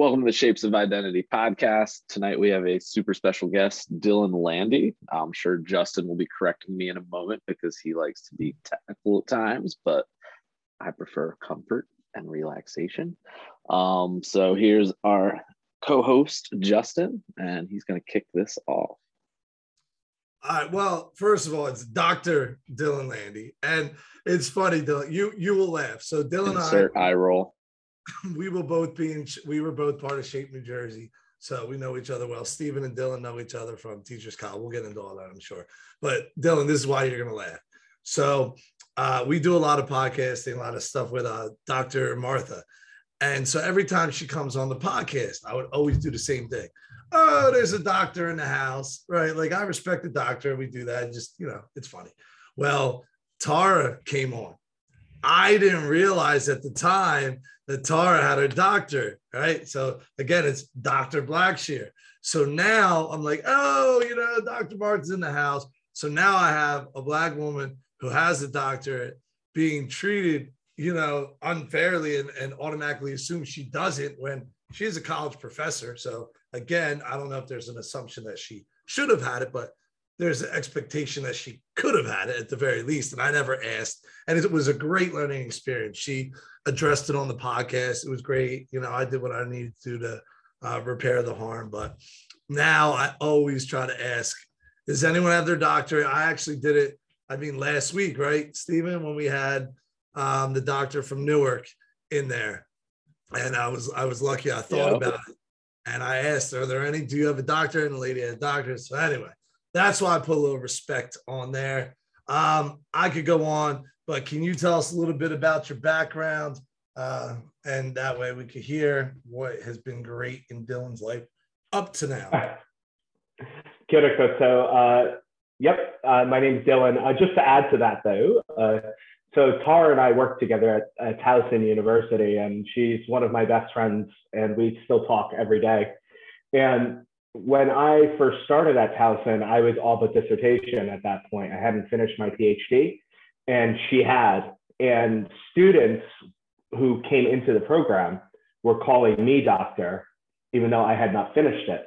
Welcome to the Shapes of Identity podcast. Tonight we have a super special guest, Dillon Landi. I'm sure Justin will be correcting me in a moment because he likes to be technical at times, but I prefer comfort and relaxation. Um, so here's our co host, Justin, and he's going to kick this off. All right. Well, first of all, it's Dr. Dillon Landi. And it's funny, Dillon. You you will laugh. So Dillon Insert I, eye roll. we will both be in we were both part of Shape New Jersey. So we know each other well. Stephen and Dillon know each other from Teachers College. We'll get into all that, I'm sure. But Dillon, this is why you're gonna laugh. So uh, we do a lot of podcasting, a lot of stuff with uh, Dr. Martha. And so every time she comes on the podcast, I would always do the same thing. Oh, there's a doctor in the house, right? Like I respect the doctor. We do that. Just, you know, it's funny. Well, Tara came on. I didn't realize at the time that Tara had her doctor, right? So again, it's Dr. Blackshear. So now I'm like, oh, you know, Dr. Martin's in the house. So now I have a black woman who has a doctorate being treated, you know, unfairly and, and automatically assume she doesn't when she is a college professor. So again, I don't know if there's an assumption that she should have had it, but there's an expectation that she could have had it at the very least. And I never asked. And it was a great learning experience. She addressed it on the podcast. It was great. You know, I did what I needed to to uh, repair the harm. But now I always try to ask, does anyone have their doctorate? I actually did it, I mean, last week, right, Stephen, when we had um, the doctor from Newark in there. And I was I was lucky I thought yeah. about it. And I asked, are there any, do you have a doctor? And the lady had a doctor. So anyway, that's why I put a little respect on there. Um, I could go on, but can you tell us a little bit about your background? Uh, and that way we could hear what has been great in Dillon's life up to now. Kia So, uh, yep, uh, my name's Dillon. Uh, just to add to that, though, uh, so Tara and I work together at, at Towson University, and she's one of my best friends, and we still talk every day. And when I first started at Towson, I was all but dissertation at that point. I hadn't finished my PhD, and she had. And students who came into the program were calling me doctor, even though I had not finished it.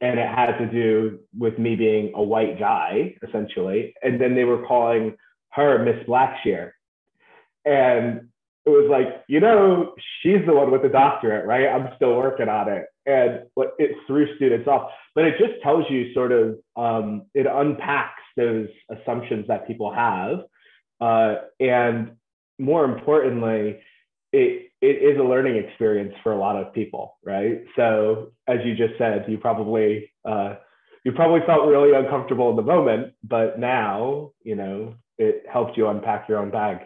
And it had to do with me being a white guy, essentially. And then they were calling her Miss Blackshear. And it was like, you know, she's the one with the doctorate, right? I'm still working on it and it threw students off. But it just tells you sort of um, it unpacks those assumptions that people have, uh, and more importantly, it it is a learning experience for a lot of people, right? So as you just said, you probably uh, you probably felt really uncomfortable in the moment, but now you know it helped you unpack your own bag.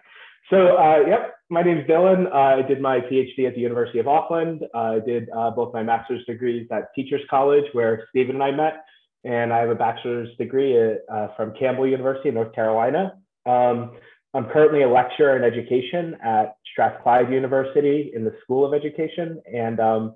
So uh, yep, my name is Dillon. I did my PhD at the University of Auckland. I did uh, both my master's degrees at Teachers College, where Stephen and I met, and I have a bachelor's degree at, uh, from Campbell University in North Carolina. Um, I'm currently a lecturer in education at Strathclyde University in the School of Education, and um,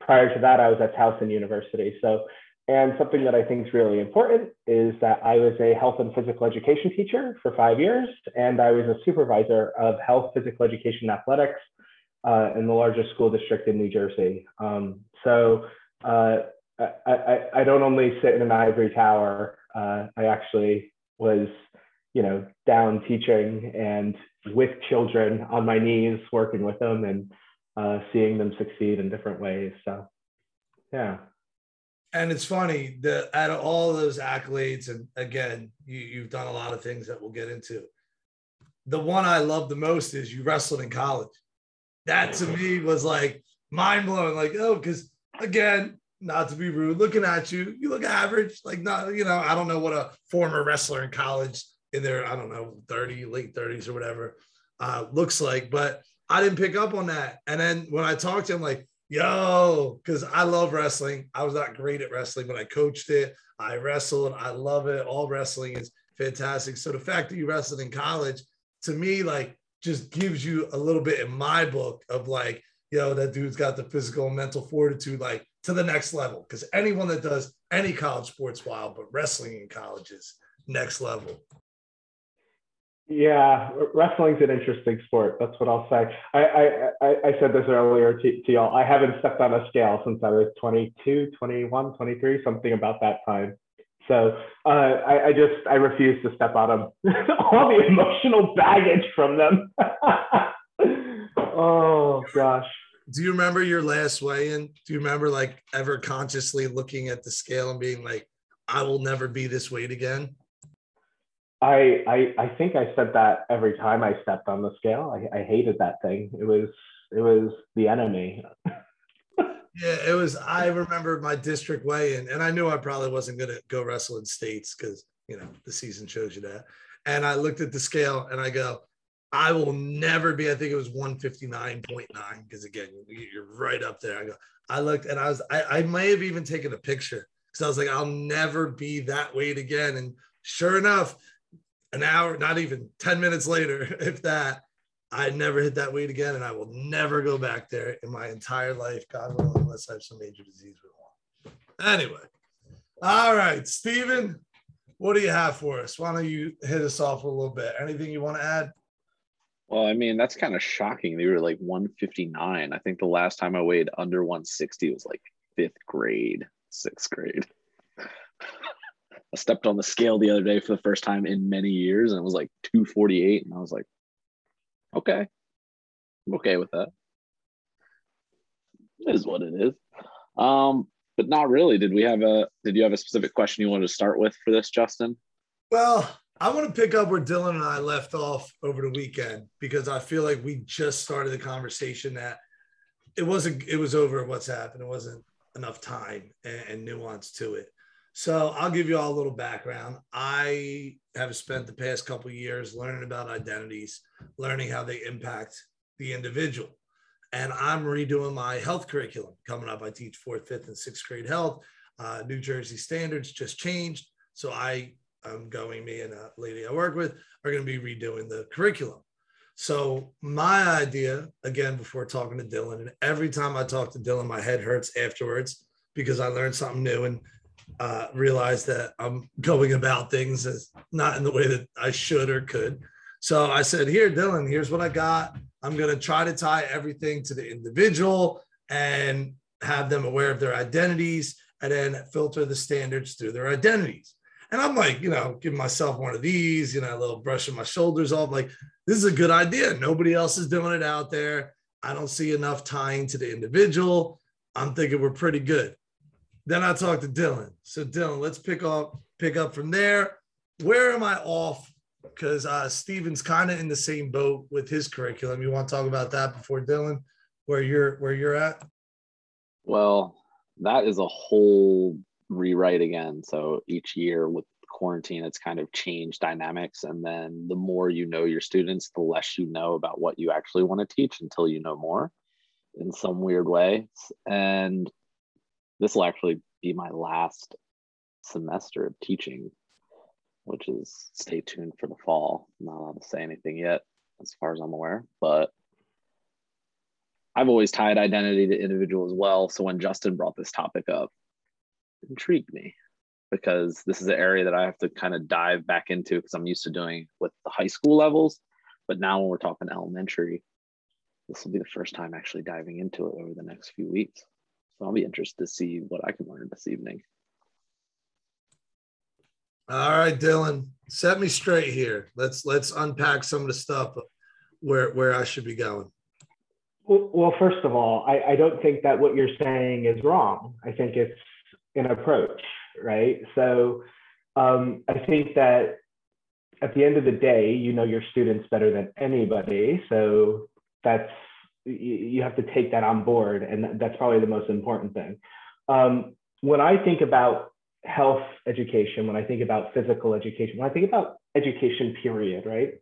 prior to that, I was at Towson University. So and something that I think is really important is that I was a health and physical education teacher for five years, and I was a supervisor of health, physical education, athletics uh, in the largest school district in New Jersey. Um, so uh, I, I, I, don't only sit in an ivory tower, uh, I actually was, you know, down teaching and with children on my knees, working with them and uh, seeing them succeed in different ways. So, yeah and it's funny that out of all those accolades, and again, you, you've done a lot of things that we'll get into. The one I love the most is you wrestled in college. That to me was like mind blowing. Like, oh, because again, not to be rude, looking at you, you look average. Like, not, you know, I don't know what a former wrestler in college in their, I don't know, 30, late 30s or whatever uh, looks like. But I didn't pick up on that. And then when I talked to him, like, yo, because I love wrestling. I was not great at wrestling, but I coached it. I wrestled. I love it. All wrestling is fantastic. So the fact that you wrestled in college, to me, like just gives you a little bit in my book of like, yo, that dude's got the physical and mental fortitude, like to the next level. Because anyone that does any college sports wild, but wrestling in college is next level. Yeah, wrestling's an interesting sport. That's what I'll say. I, I, I, said this earlier to, to y'all. I haven't stepped on a scale since I was 22, 21, 23, something about that time. So uh, I, I just, I refuse to step on them. All the emotional baggage from them. oh, gosh. Do you remember your last weigh in? Do you remember like ever consciously looking at the scale and being like, I will never be this weight again? I, I I think I said that every time I stepped on the scale. I, I hated that thing. It was it was the enemy. yeah, it was. I remember my district weigh-in, and I knew I probably wasn't going to go wrestle in states because you know the season shows you that. And I looked at the scale and I go, I will never be. I think it was one fifty nine point nine because again, you're right up there. I go. I looked and I was. I, I may have even taken a picture because I was like, I'll never be that weight again. And sure enough, an hour, not even 10 minutes later, if that, I never hit that weight again, and I will never go back there in my entire life, God willing, unless I have some major disease with one. Anyway, all right, Stephen, what do you have for us? Why don't you hit us off a little bit? Anything you want to add? Well, I mean, that's kind of shocking. They were like 159. I think the last time I weighed under 160 was like fifth grade, sixth grade. I stepped on the scale the other day for the first time in many years and it was like 248. And I was like, okay, I'm okay with that. It is what it is. Um, but not really. Did we have a did you have a specific question you wanted to start with for this, Justin? Well, I want to pick up where Dillon and I left off over the weekend because I feel like we just started the conversation that it wasn't it was over what's happened. It wasn't enough time and, and nuance to it. So I'll give you all a little background. I have spent the past couple years learning about identities, learning how they impact the individual. And I'm redoing my health curriculum coming up. I teach fourth, fifth, and sixth grade health. Uh, New Jersey standards just changed. So I am going, me and a lady I work with are going to be redoing the curriculum. So my idea, again, before talking to Dillon, and every time I talk to Dillon, my head hurts afterwards because I learned something new. And uh, realize that I'm going about things as not in the way that I should or could. So I said, Here, Dillon, here's what I got. I'm going to try to tie everything to the individual and have them aware of their identities and then filter the standards through their identities. And I'm like, you know, giving myself one of these, you know, a little brushing my shoulders off. Like, this is a good idea. Nobody else is doing it out there. I don't see enough tying to the individual. I'm thinking we're pretty good. Then I talked to Dillon. So Dillon, let's pick up pick up from there. Where am I off? Because uh, Stephen's kind of in the same boat with his curriculum. You want to talk about that before Dillon, where you're where you're at? Well, that is a whole rewrite again. So each year with quarantine, it's kind of changed dynamics. And then the more you know your students, the less you know about what you actually want to teach until you know more in some weird way. And this will actually be my last semester of teaching, which is stay tuned for the fall. I'm not allowed to say anything yet, as far as I'm aware, but I've always tied identity to individual as well. So when Justin brought this topic up, intrigued me because this is an area that I have to kind of dive back into because I'm used to doing with the high school levels. But now when we're talking elementary, this will be the first time actually diving into it over the next few weeks. So I'll be interested to see what I can learn this evening. All right, Dillon, set me straight here. Let's let's unpack some of the stuff where where I should be going. Well, first of all, I, I don't think that what you're saying is wrong. I think it's an approach, right? So um, I think that at the end of the day, you know your students better than anybody. So that's you have to take that on board, and that's probably the most important thing. Um, when I think about health education, when I think about physical education, when I think about education, period, right?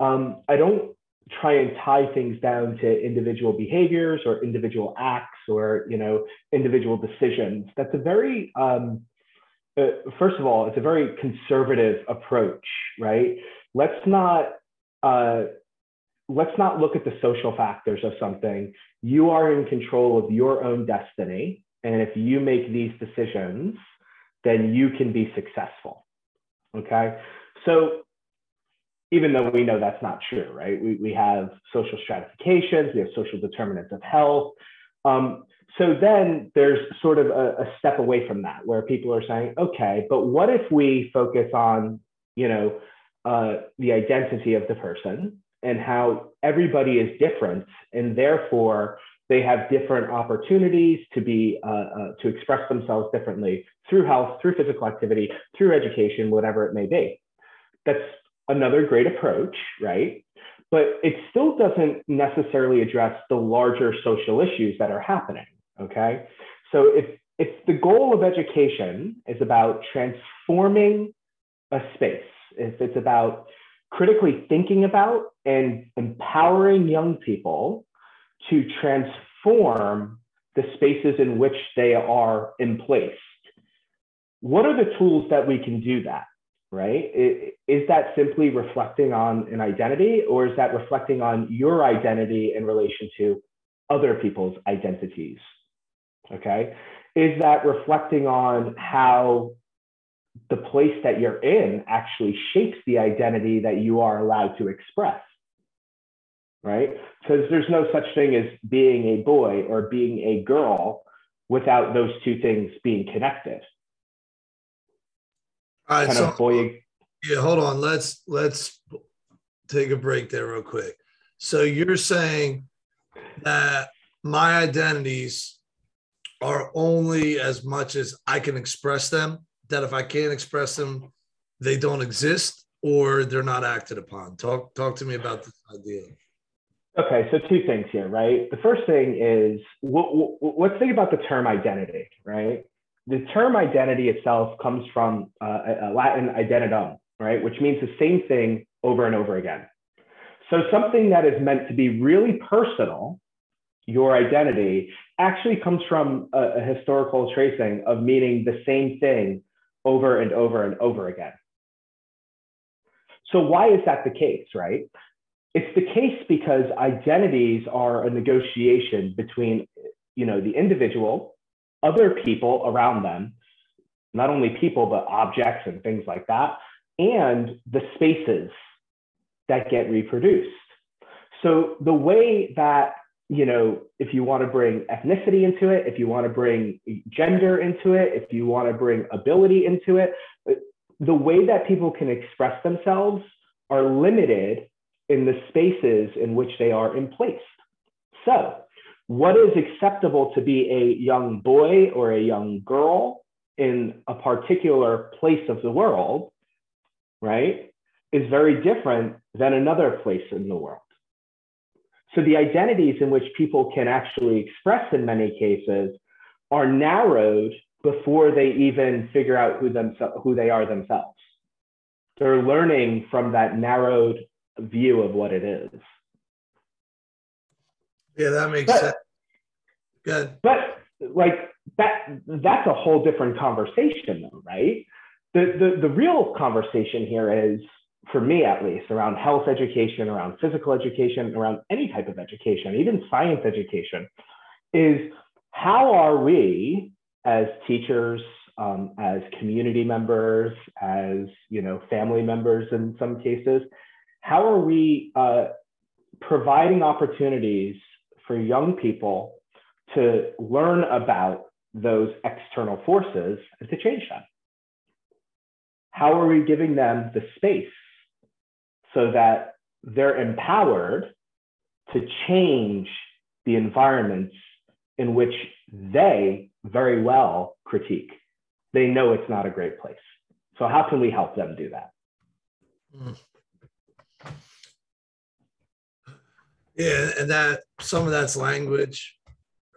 Um, I don't try and tie things down to individual behaviors or individual acts or you know individual decisions. That's a very um, uh, first of all, it's a very conservative approach, right? Let's not uh, let's not look at the social factors of something. You are in control of your own destiny. And if you make these decisions, then you can be successful. Okay. So even though we know that's not true, right? We, we have social stratifications, we have social determinants of health. Um, so then there's sort of a, a, step away from that where people are saying, okay, but what if we focus on, you know, uh, the identity of the person and how everybody is different and therefore they have different opportunities to be uh, uh, to express themselves differently through health through physical activity through education whatever it may be. That's another great approach right? But it still doesn't necessarily address the larger social issues that are happening okay? So if if the goal of education is about transforming a space if it's about critically thinking about and empowering young people to transform the spaces in which they are in place. What are the tools that we can do that? Right? Is that simply reflecting on an identity, or is that reflecting on your identity in relation to other people's identities? Okay. Is that reflecting on how the place that you're in actually shapes the identity that you are allowed to express? right? Because there's no such thing as being a boy or being a girl without those two things being connected. All right, kind so boy. Yeah, hold on. Let's let's take a break there real quick. So you're saying that my identities are only as much as I can express them. That if I can't express them, they don't exist or they're not acted upon. Talk talk to me about this idea. Okay, so two things here, right? The first thing is let's think about the term identity, right? The term identity itself comes from uh, a Latin identitum, right, which means the same thing over and over again. So something that is meant to be really personal, your identity, actually comes from a, a historical tracing of meaning the same thing over and over and over again. So why is that the case, right? It's the case because identities are a negotiation between, you know, the individual, other people around them, not only people, but objects and things like that, and the spaces that get reproduced. So the way that, you know, if you want to bring ethnicity into it, if you want to bring gender into it, if you want to bring ability into it, the way that people can express themselves are limited in the spaces in which they are in place. So, what is acceptable to be a young boy or a young girl in a particular place of the world, right, is very different than another place in the world. So, the identities in which people can actually express in many cases are narrowed before they even figure out who, themse- who they are themselves. They're learning from that narrowed view of what it is. Yeah, that makes but, sense. Good. But like that that's a whole different conversation though, right? The, the the real conversation here is for me at least around health education, around physical education, around any type of education, even science education, is how are we as teachers, um, as community members, as you know, family members in some cases, how are we uh, providing opportunities for young people to learn about those external forces and to change them? How are we giving them the space so that they're empowered to change the environments in which they very well critique? They know it's not a great place. So, how can we help them do that? Yeah, and that some of that's language,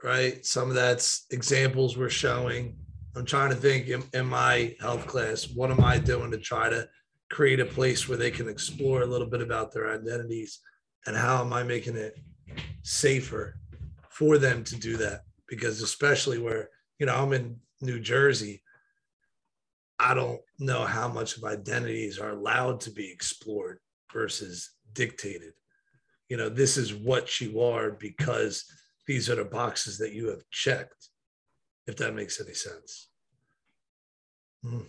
right? Some of that's examples we're showing. I'm trying to think in, in my health class, what am I doing to try to create a place where they can explore a little bit about their identities and how am I making it safer for them to do that? Because especially where, you know, I'm in New Jersey, I don't know how much of identities are allowed to be explored versus dictated you know, this is what you are because these are the boxes that you have checked, if that makes any sense. Hmm.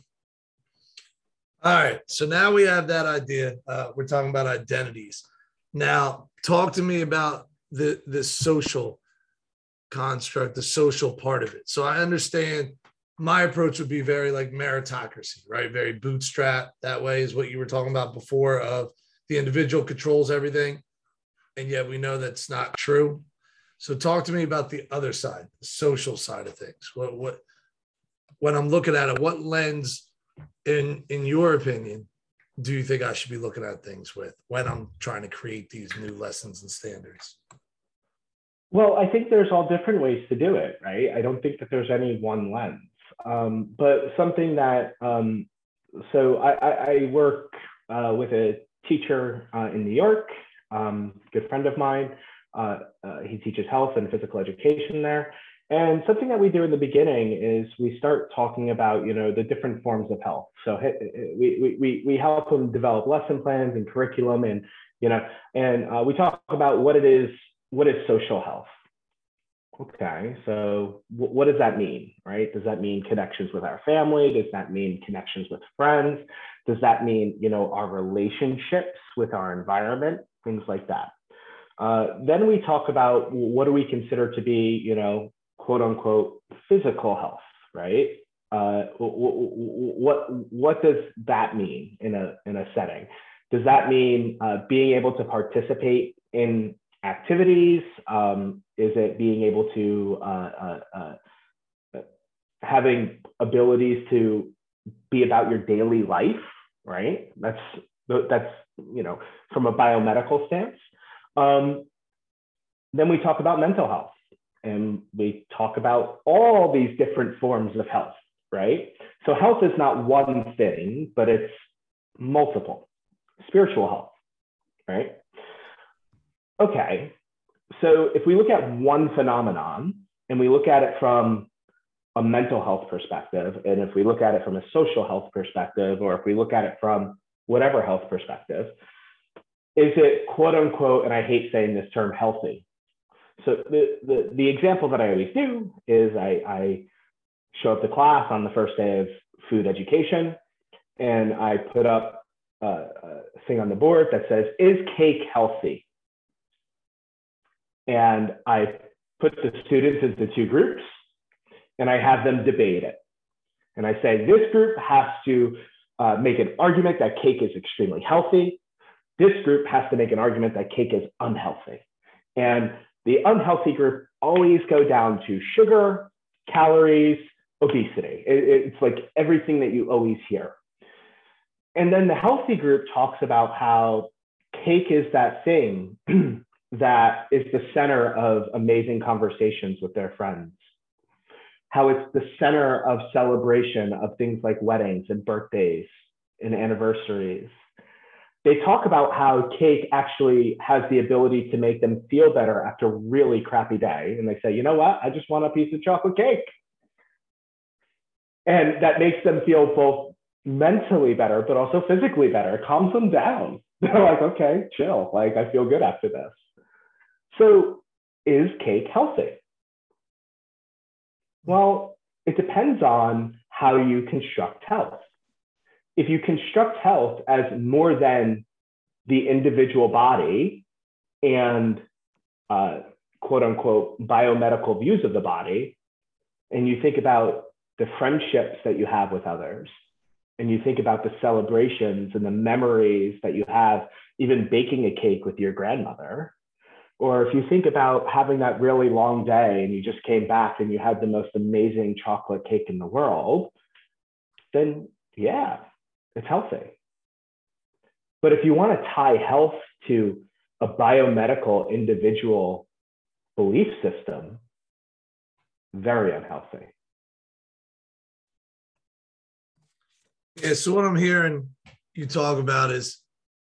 All right. So now we have that idea. Uh, we're talking about identities. Now, talk to me about the the social construct, the social part of it. So I understand my approach would be very like meritocracy, right? Very bootstrap. That way is what you were talking about before of the individual controls everything. And yet we know that's not true. So talk to me about the other side, the social side of things. What what when I'm looking at it, what lens in in your opinion do you think I should be looking at things with when I'm trying to create these new lessons and standards? Well, I think there's all different ways to do it, right? I don't think that there's any one lens. Um, but something that, um, so I, I, I work uh, with a teacher uh, in New York, um, good friend of mine. Uh, uh he teaches health and physical education there. And something that we do in the beginning is we start talking about, you know, the different forms of health. So we, we, we help them develop lesson plans and curriculum and, you know, and uh, we talk about what it is, what is social health? Okay, so w- what does that mean, right? Does that mean connections with our family? Does that mean connections with friends? Does that mean, you know, our relationships with our environment? Things like that. Uh, then we talk about what do we consider to be, you know, quote unquote physical health, right? Uh, what what does that mean in a in a setting? Does that mean uh, being able to participate in activities? Um, is it being able to uh, uh, uh, having abilities to be about your daily life? Right. That's that's you know from a biomedical stance. Um, then we talk about mental health and we talk about all these different forms of health, right? So health is not one thing, but it's multiple. Spiritual health, right? Okay, so if we look at one phenomenon and we look at it from a mental health perspective, and if we look at it from a social health perspective, or if we look at it from whatever health perspective, is it quote unquote, and I hate saying this term, healthy? So the, the, the example that I always do is I, I show up to class on the first day of food education and I put up a, a thing on the board that says, is cake healthy? And I put the students into two groups and I have them debate it. And I say, this group has to uh, make an argument that cake is extremely healthy. This group has to make an argument that cake is unhealthy. And the unhealthy group always go down to sugar, calories, obesity. It, it's like everything that you always hear. And then the healthy group talks about how cake is that thing that is the center of amazing conversations with their friends. How it's the center of celebration of things like weddings and birthdays and anniversaries they talk about how cake actually has the ability to make them feel better after a really crappy day. And they say, you know what? I just want a piece of chocolate cake. And that makes them feel both mentally better, but also physically better. It calms them down. They're like, okay, chill. Like, I feel good after this. So, is cake healthy? Well, it depends on how you construct health if you construct health as more than the individual body and uh, quote unquote biomedical views of the body, and you think about the friendships that you have with others, and you think about the celebrations and the memories that you have, even baking a cake with your grandmother, or if you think about having that really long day and you just came back and you had the most amazing chocolate cake in the world, then yeah, it's healthy. But if you want to tie health to a biomedical individual belief system, very unhealthy. Yeah, so what I'm hearing you talk about is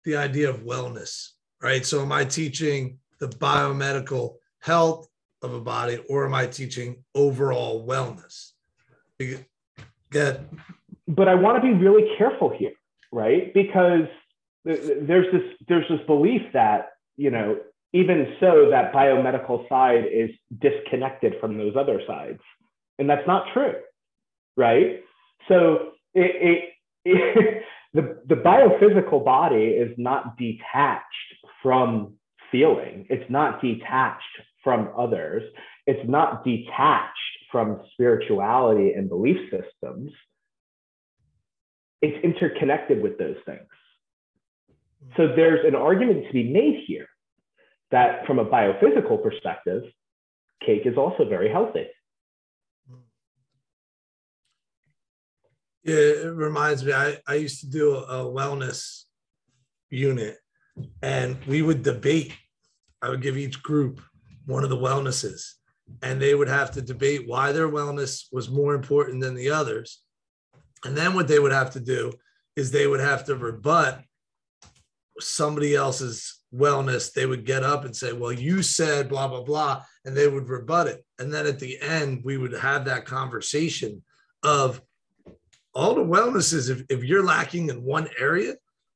the idea of wellness, right? So am I teaching the biomedical health of a body or am I teaching overall wellness? Get but I want to be really careful here, right? Because there's this there's this belief that you know even so that biomedical side is disconnected from those other sides, and that's not true, right? So it, it the, the biophysical body is not detached from feeling, it's not detached from others, it's not detached from spirituality and belief systems. It's interconnected with those things. Hmm. So there's an argument to be made here that from a biophysical perspective, cake is also very healthy. Yeah, it reminds me. I, I used to do a wellness unit and we would debate. I would give each group one of the wellnesses, and they would have to debate why their wellness was more important than the others. And then what they would have to do is they would have to rebut somebody else's wellness. They would get up and say, Well, you said blah, blah, blah, and they would rebut it. And then at the end, we would have that conversation of, all the wellnesses, if, if you're lacking in one area,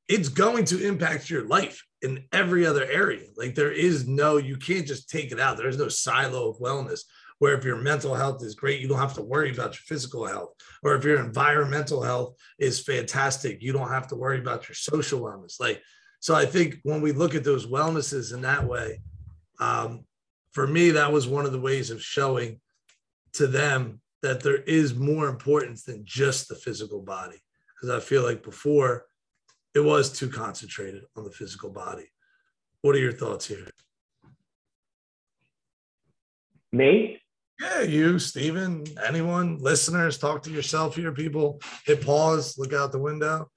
it's going to impact your life in every other area. Like there is no, you can't just take it out. There's no silo of wellness where if your mental health is great, you don't have to worry about your physical health. Or if your environmental health is fantastic, you don't have to worry about your social wellness. Like, so I think when we look at those wellnesses in that way, um, for me, that was one of the ways of showing to them that there is more importance than just the physical body. Because I feel like before it was too concentrated on the physical body. What are your thoughts here? Me? Yeah, you, Stephen, anyone, listeners, talk to yourself here, people. Hit pause, look out the window.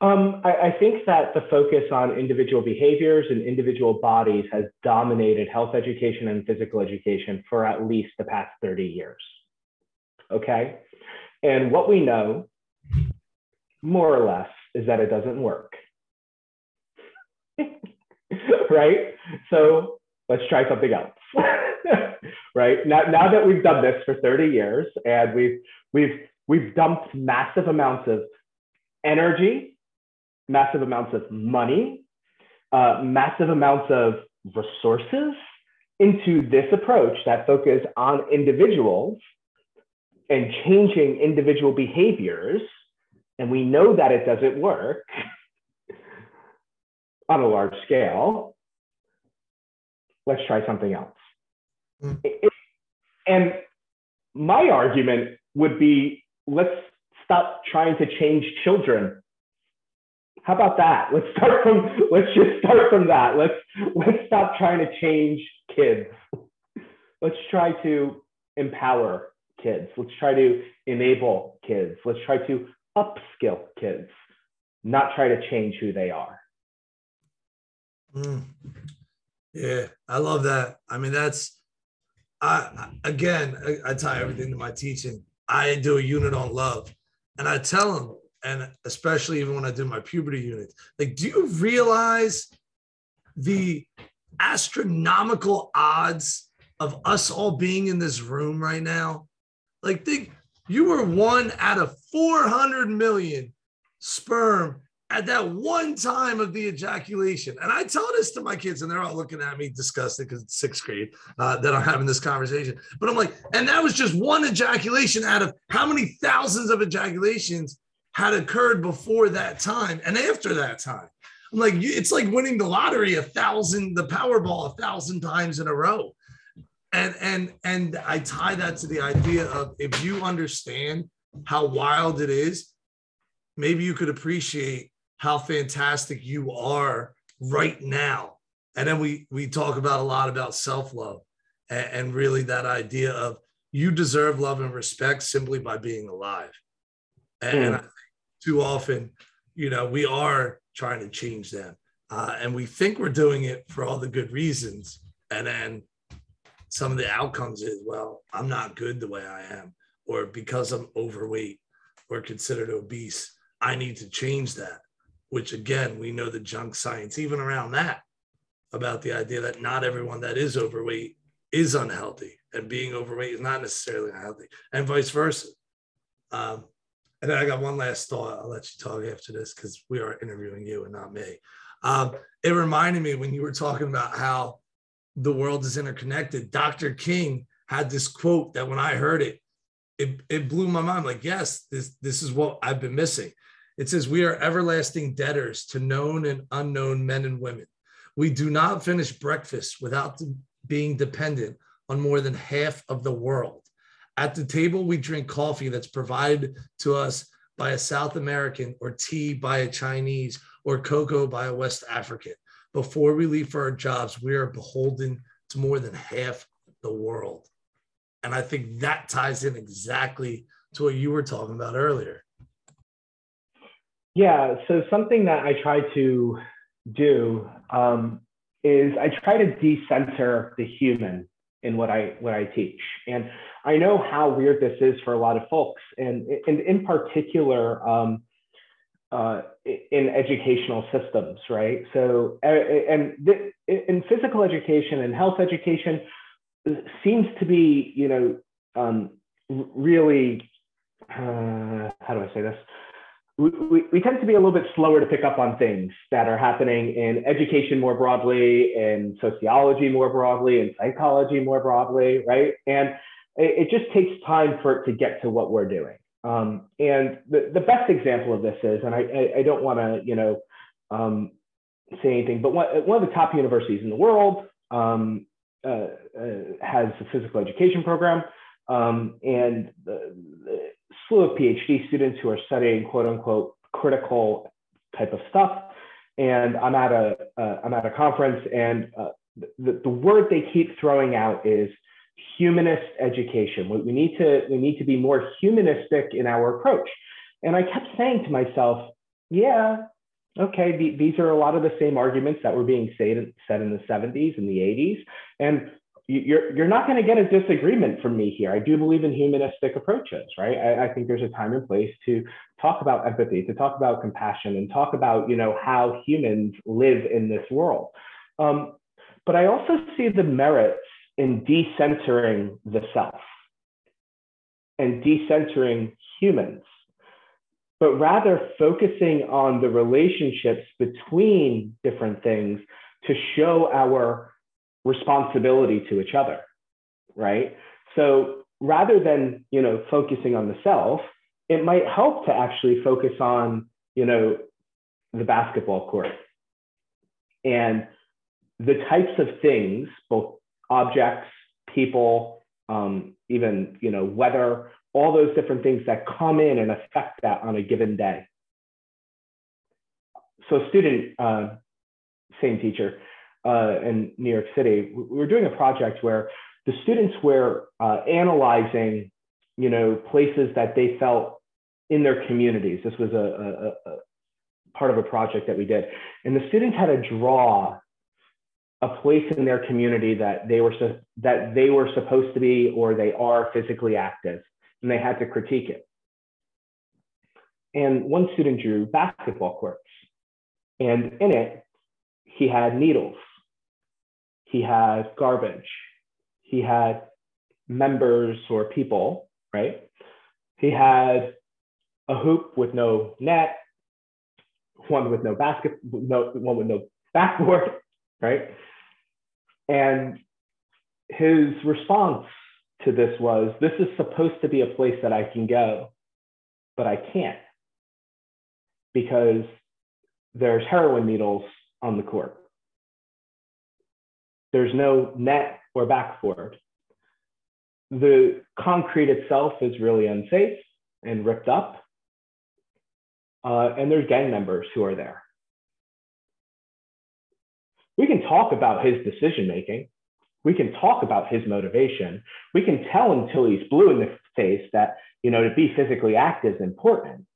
Um, I, I, think that the focus on individual behaviors and individual bodies has dominated health education and physical education for at least the past 30 years okay? And what we know, more or less, is that it doesn't work. right? So let's try something else. right? Now, now that we've done this for 30 years and we've we've we've dumped massive amounts of energy, massive amounts of money, uh, massive amounts of resources into this approach that focus on individuals and changing individual behaviors, and we know that it doesn't work on a large scale, let's try something else. Mm. and my argument would be let's stop trying to change children. How about that? Let's start from let's just start from that. Let's let's stop trying to change kids. Let's try to empower kids. Let's try to enable kids. Let's try to upskill kids, not try to change who they are. Mm. Yeah, I love that. I mean, that's, I again, I, I tie everything to my teaching. I do a unit on love, and I tell them, and especially even when I do my puberty unit, like, do you realize the astronomical odds of us all being in this room right now? Like, think you were one out of 400 million sperm at that one time of the ejaculation. And I tell this to my kids, and they're all looking at me disgusted because it's sixth grade uh, that I'm having this conversation. But I'm like, and that was just one ejaculation out of how many thousands of ejaculations had occurred before that time and after that time. I'm like, it's like winning the lottery a thousand, the Powerball a thousand times in a row and and and i tie that to the idea of if you understand how wild it is maybe you could appreciate how fantastic you are right now and then we we talk about a lot about self-love and, and really that idea of you deserve love and respect simply by being alive and, mm. too often you know we are trying to change them uh, and we think we're doing it for all the good reasons and then some of the outcomes is, well, I'm not good the way I am, or because I'm overweight or considered obese, I need to change that. Which again, we know the junk science, even around that, about the idea that not everyone that is overweight is unhealthy, and being overweight is not necessarily unhealthy, and vice versa. Um, and then I got one last thought. I'll let you talk after this because we are interviewing you and not me. Um, it reminded me when you were talking about how the world is interconnected. Dr. King had this quote that when I heard it, it, it blew my mind. Like, yes, this this is what I've been missing. It says, We are everlasting debtors to known and unknown men and women. We do not finish breakfast without being dependent on more than half of the world. At the table, we drink coffee that's provided to us by a South American, or tea by a Chinese, or cocoa by a West African. Before we leave for our jobs, we are beholden to more than half the world. And I think that ties in exactly to what you were talking about earlier. Yeah. So something that I try to do um, is I try to decenter the human in what I what I teach, and I know how weird this is for a lot of folks, and, and in particular um, uh, in educational systems, right? So, and th- in physical education and health education seems to be, you know, um, really, uh, how do I say this? We, we, tend to be a little bit slower to pick up on things that are happening in education more broadly, in sociology more broadly, in psychology more broadly, right? And it, it just takes time for it to get to what we're doing. Um, and the, the best example of this is, and I, I, I don't want to, you know, um, say anything, but one, one of the top universities in the world um, uh, uh, has a physical education program, um, and the, the, slew of PhD students who are studying quote unquote critical type of stuff. And I'm at a am at a conference, and uh, the, the word they keep throwing out is humanist education. We need to we need to be more humanistic in our approach. And I kept saying to myself, yeah, okay, the, these are a lot of the same arguments that were being said, said in the 70s and the 80s. And you're, you're not going to get a disagreement from me here. I do believe in humanistic approaches, right? I, I, think there's a time and place to talk about empathy, to talk about compassion, and talk about, you know, how humans live in this world. Um, but I also see the merits in decentering the self and decentering humans, but rather focusing on the relationships between different things to show our responsibility to each other, right? So rather than, you know, focusing on the self, it might help to actually focus on, you know, the basketball court and the types of things, both objects, people, um, even you know weather, all those different things that come in and affect that on a given day. So student, uh, same teacher uh, in New York City, we were doing a project where the students were uh, analyzing, you know, places that they felt in their communities. This was a, a, a part of a project that we did, and the students had to draw a place in their community that they were that they were supposed to be or they are physically active and they had to critique it. And one student drew basketball courts and in it he had needles he had garbage. He had members or people right? He had a hoop with no net one with no basket no one with no backboard right? And his response to this was this is supposed to be a place that I can go, but I can't because there's heroin needles on the court. There's no net or backboard. The concrete itself is really unsafe and ripped up. Uh, and there's gang members who are there we can talk about his decision making. We can talk about his motivation. We can tell until he's blue in the face that, you know, to be physically active is important.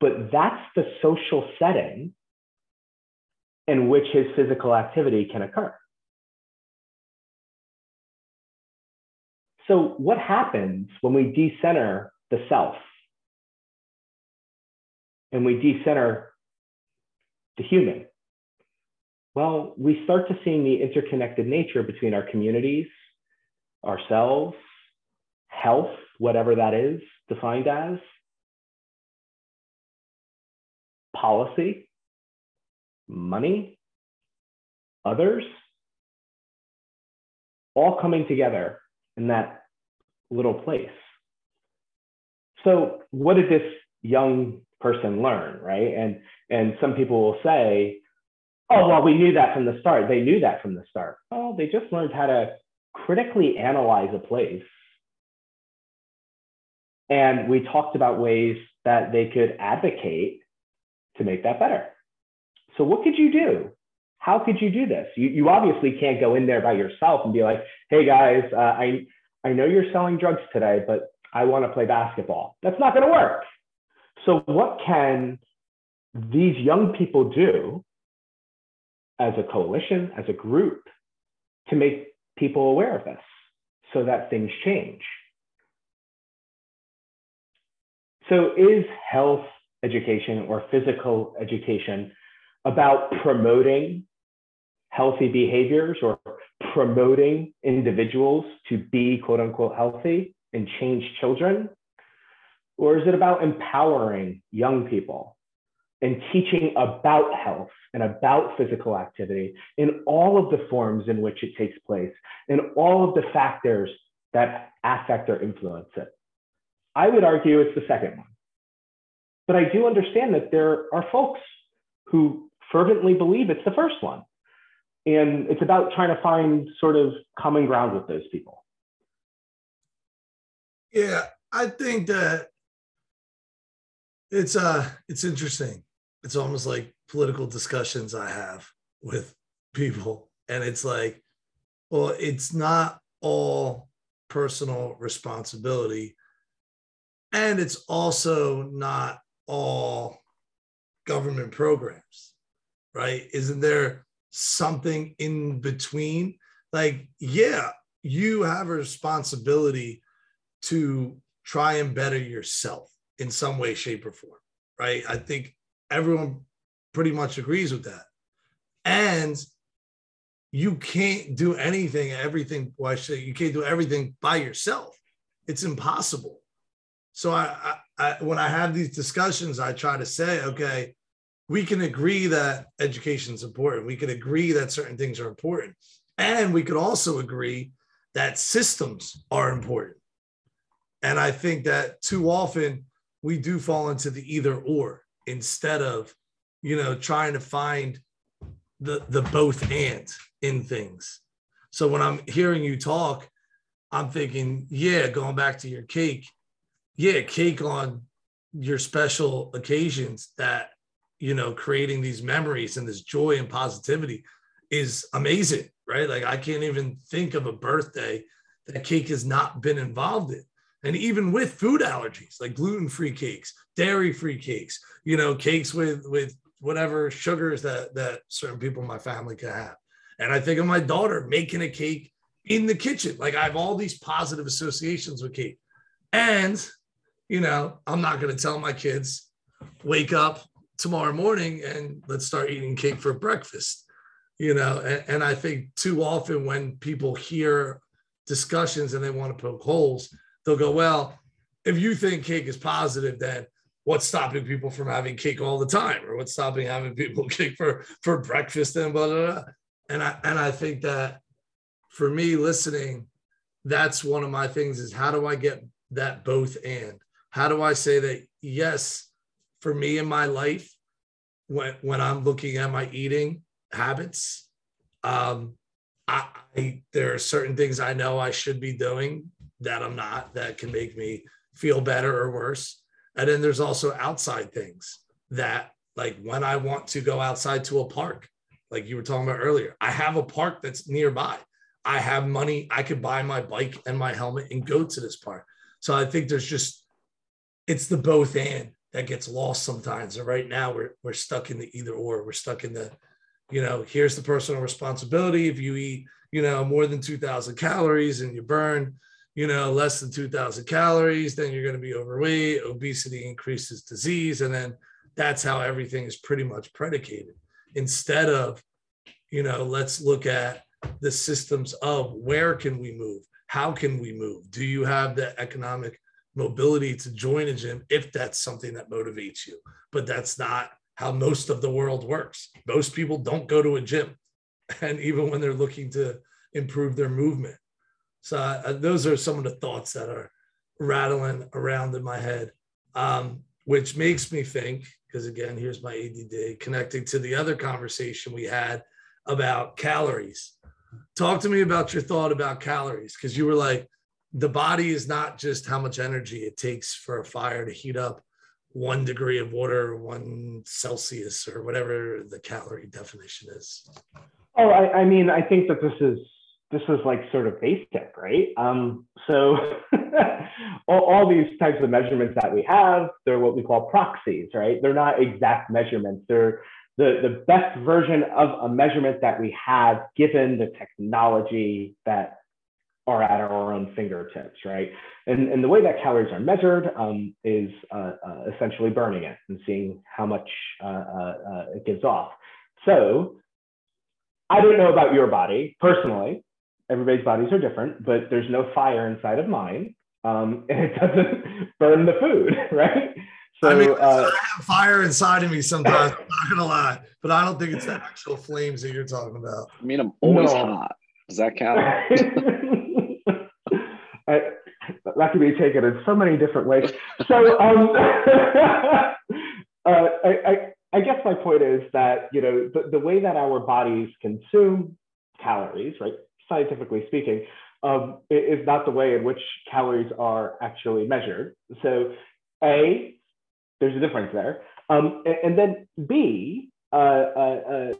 But that's the social setting in which his physical activity can occur. So, what happens when we decenter the self and we decenter the human? Well, we start to see the interconnected nature between our communities, ourselves, health, whatever that is defined as, policy, money, others, all coming together in that little place. So, what did this young person learn, right? And and some people will say, oh, well, we knew that from the start. They knew that from the start. Oh, they just learned how to critically analyze a place. And we talked about ways that they could advocate to make that better. So, what could you do? How could you do this? You, you obviously can't go in there by yourself and be like, hey guys, uh, I, I know you're selling drugs today, but I want to play basketball. That's not going to work. So, what can these young people do as a coalition, as a group, to make people aware of this so that things change? So, is health education or physical education about promoting healthy behaviors or promoting individuals to be quote unquote healthy and change children? Or is it about empowering young people and teaching about health and about physical activity in all of the forms in which it takes place and all of the factors that affect or influence it? I would argue it's the second one. But I do understand that there are folks who fervently believe it's the first one. And it's about trying to find sort of common ground with those people. Yeah, I think that it's uh it's interesting. It's almost like political discussions I have with people. And it's like, well, it's not all personal responsibility. And it's also not all government programs, right? Isn't there something in between? Like, yeah, you have a responsibility to try and better yourself in some way, shape, or form, right? I think everyone pretty much agrees with that. And you can't do anything, everything, well, I say you can't do everything by yourself. It's impossible. So I, I, I, when I have these discussions, I try to say, okay, we can agree that education is important. We can agree that certain things are important. And we could also agree that systems are important. And I think that too often we do fall into the either or instead of, you know, trying to find the the both and in things. So when I'm hearing you talk, I'm thinking, yeah, going back to your cake, yeah, cake on your special occasions that you know creating these memories and this joy and positivity is amazing, right? Like I can't even think of a birthday that cake has not been involved in. And even with food allergies like gluten-free cakes dairy-free cakes you know cakes with with whatever sugars that that certain people in my family can have. And i think of my daughter making a cake in the kitchen. Like i have all these positive associations with cake. And you know i'm not going to tell my kids wake up tomorrow morning and let's start eating cake for breakfast you know and, and i think too often when people hear discussions and they want to poke holes they'll go, well, if you think cake is positive, then what's stopping people from having cake all the time, or what's stopping having people cake for for breakfast and blah blah blah. And I and I think that for me, listening, that's one of my things is how do I get that both and how do I say that yes, for me in my life, when when I'm looking at my eating habits, um, I, I there are certain things I know I should be doing that I'm not that can make me feel better or worse. And then there's also outside things that, like when I want to go outside to a park, like you were talking about earlier, I have a park that's nearby. I have money. I could buy my bike and my helmet and go to this park. So I think there's just, it's the both and that gets lost sometimes. And right now we're, we're stuck in the either or. We're stuck in the, you know, here's the personal responsibility. If you eat, you know, more than 2000 calories and you burn you know, less than 2000 calories, then you're going to be overweight. Obesity increases disease. And then that's how everything is pretty much predicated. Instead of, you know, let's look at the systems of where can we move? How can we move? Do you have the economic mobility to join a gym if that's something that motivates you? But that's not how most of the world works. Most people don't go to a gym. And even when they're looking to improve their movement, so uh, those are some of the thoughts that are rattling around in my head. Um, which makes me think, because again, here's my ADD connecting to the other conversation we had about calories. Talk to me about your thought about calories, because you were like, the body is not just how much energy it takes for a fire to heat up one degree of water, one Celsius, or whatever the calorie definition is. Oh, I, I mean, I think that this is this is like sort of basic, right? Um, so all, all, these types of measurements that we have, they're what we call proxies, right? They're not exact measurements. They're the, the best version of a measurement that we have given the technology that are at our own fingertips, right? And, and the way that calories are measured um, is uh, uh, essentially burning it and seeing how much uh, uh, uh it gives off. So I don't know about your body personally. Everybody's bodies are different, but there's no fire inside of mine, um, and it doesn't burn the food, right? So I mean, uh, I have fire inside of me sometimes. I'm not gonna lie, but I don't think it's the actual flames that you're talking about. I mean, I'm always no. hot. Does that count? I, that can be taken in so many different ways. So, um, uh, I, I, I guess my point is that you know the, the way that our bodies consume calories, right, scientifically speaking, um, is not the way in which calories are actually measured. So, a there's a difference there, um, and, and, then B, uh, uh, uh,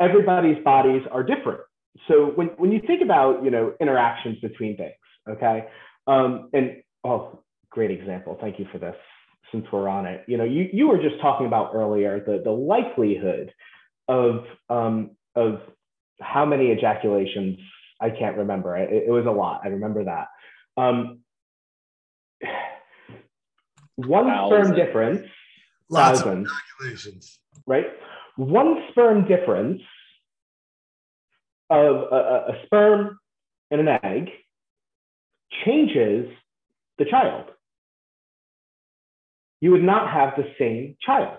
everybody's bodies are different. So when when you think about you know interactions between things, okay, um, and oh, great example. Thank you for this since we're on it. You know, you, you were just talking about earlier the, the likelihood of, um, of how many ejaculations, I can't remember. It, it was a lot. I remember that. Um, one thousand. sperm difference, Lots thousand, of ejaculations. Right? One sperm difference of a, a sperm and an egg changes the child you would not have the same child.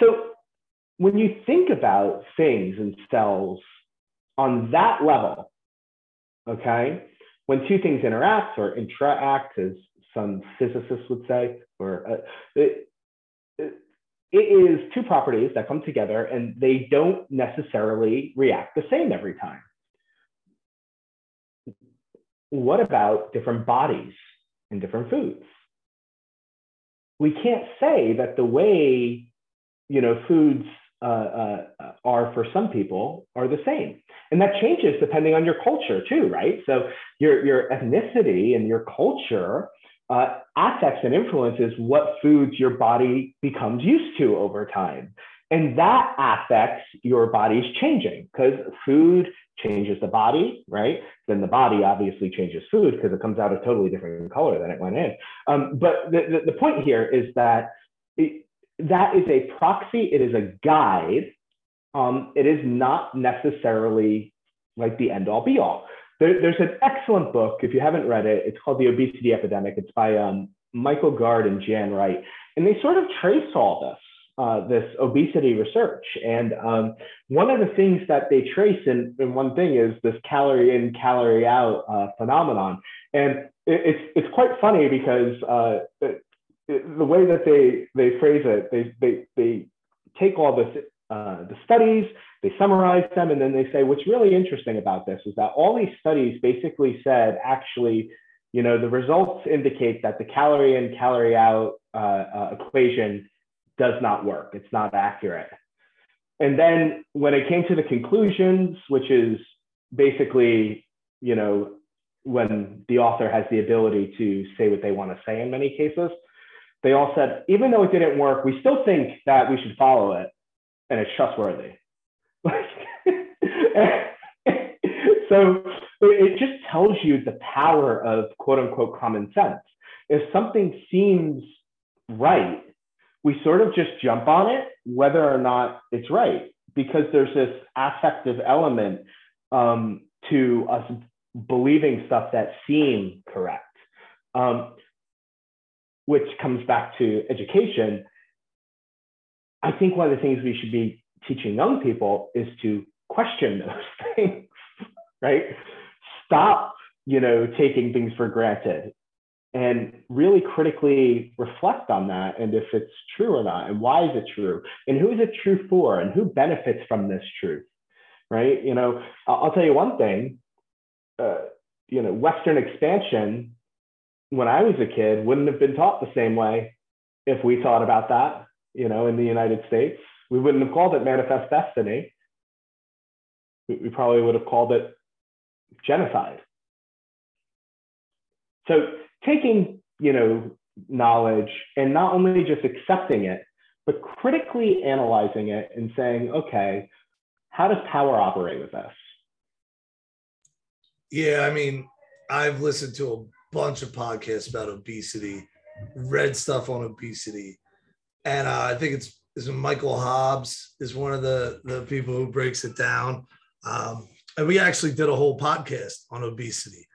So when you think about things and cells on that level, okay, when two things interact or interact, as some physicists would say, or uh, it, it is two properties that come together and they don't necessarily react the same every time. What about different bodies? and different foods. We can't say that the way you know foods uh, uh, are for some people are the same, and that changes depending on your culture too, right? So your your ethnicity and your culture uh, affects and influences what foods your body becomes used to over time. And that affects your body's changing because food changes the body, right? Then the body obviously changes food because it comes out a totally different color than it went in. Um, but the, the, the, point here is that it, that is a proxy, it is a guide. Um, it is not necessarily like the end all be all. There, there's an excellent book, if you haven't read it, it's called The Obesity Epidemic. It's by um, Michael Gard and Jan Wright. And they sort of trace all this uh, this obesity research. And um, one of the things that they trace in, in one thing is this calorie in, calorie out uh, phenomenon. And it, it's, it's quite funny because uh, it, it, the way that they, they phrase it, they, they, they take all this, uh, the studies, they summarize them, and then they say, what's really interesting about this is that all these studies basically said actually, you know, the results indicate that the calorie in, calorie out uh, equation does not work. It's not accurate. And then when it came to the conclusions, which is basically, you know, when the author has the ability to say what they want to say in many cases, they all said, even though it didn't work, we still think that we should follow it and it's trustworthy. so it just tells you the power of quote unquote common sense. If something seems right, we sort of just jump on it, whether or not it's right, because there's this affective element um, to us believing stuff that seem correct, um, which comes back to education. I think one of the things we should be teaching young people is to question those things, right? Stop, you know, taking things for granted and really critically reflect on that and if it's true or not and why is it true and who is it true for and who benefits from this truth right? You know i'll tell you one thing uh, you know western expansion when i was a kid wouldn't have been taught the same way if we thought about that you know in the united states. We wouldn't have called it manifest destiny. We probably would have called it genocide. So taking, you know, knowledge and not only just accepting it, but critically analyzing it and saying, okay, how does power operate with us? Yeah, I mean, I've listened to a bunch of podcasts about obesity, read stuff on obesity, and uh, I think it's is Michael Hobbs is one of the the people who breaks it down. Um, and we actually did a whole podcast on obesity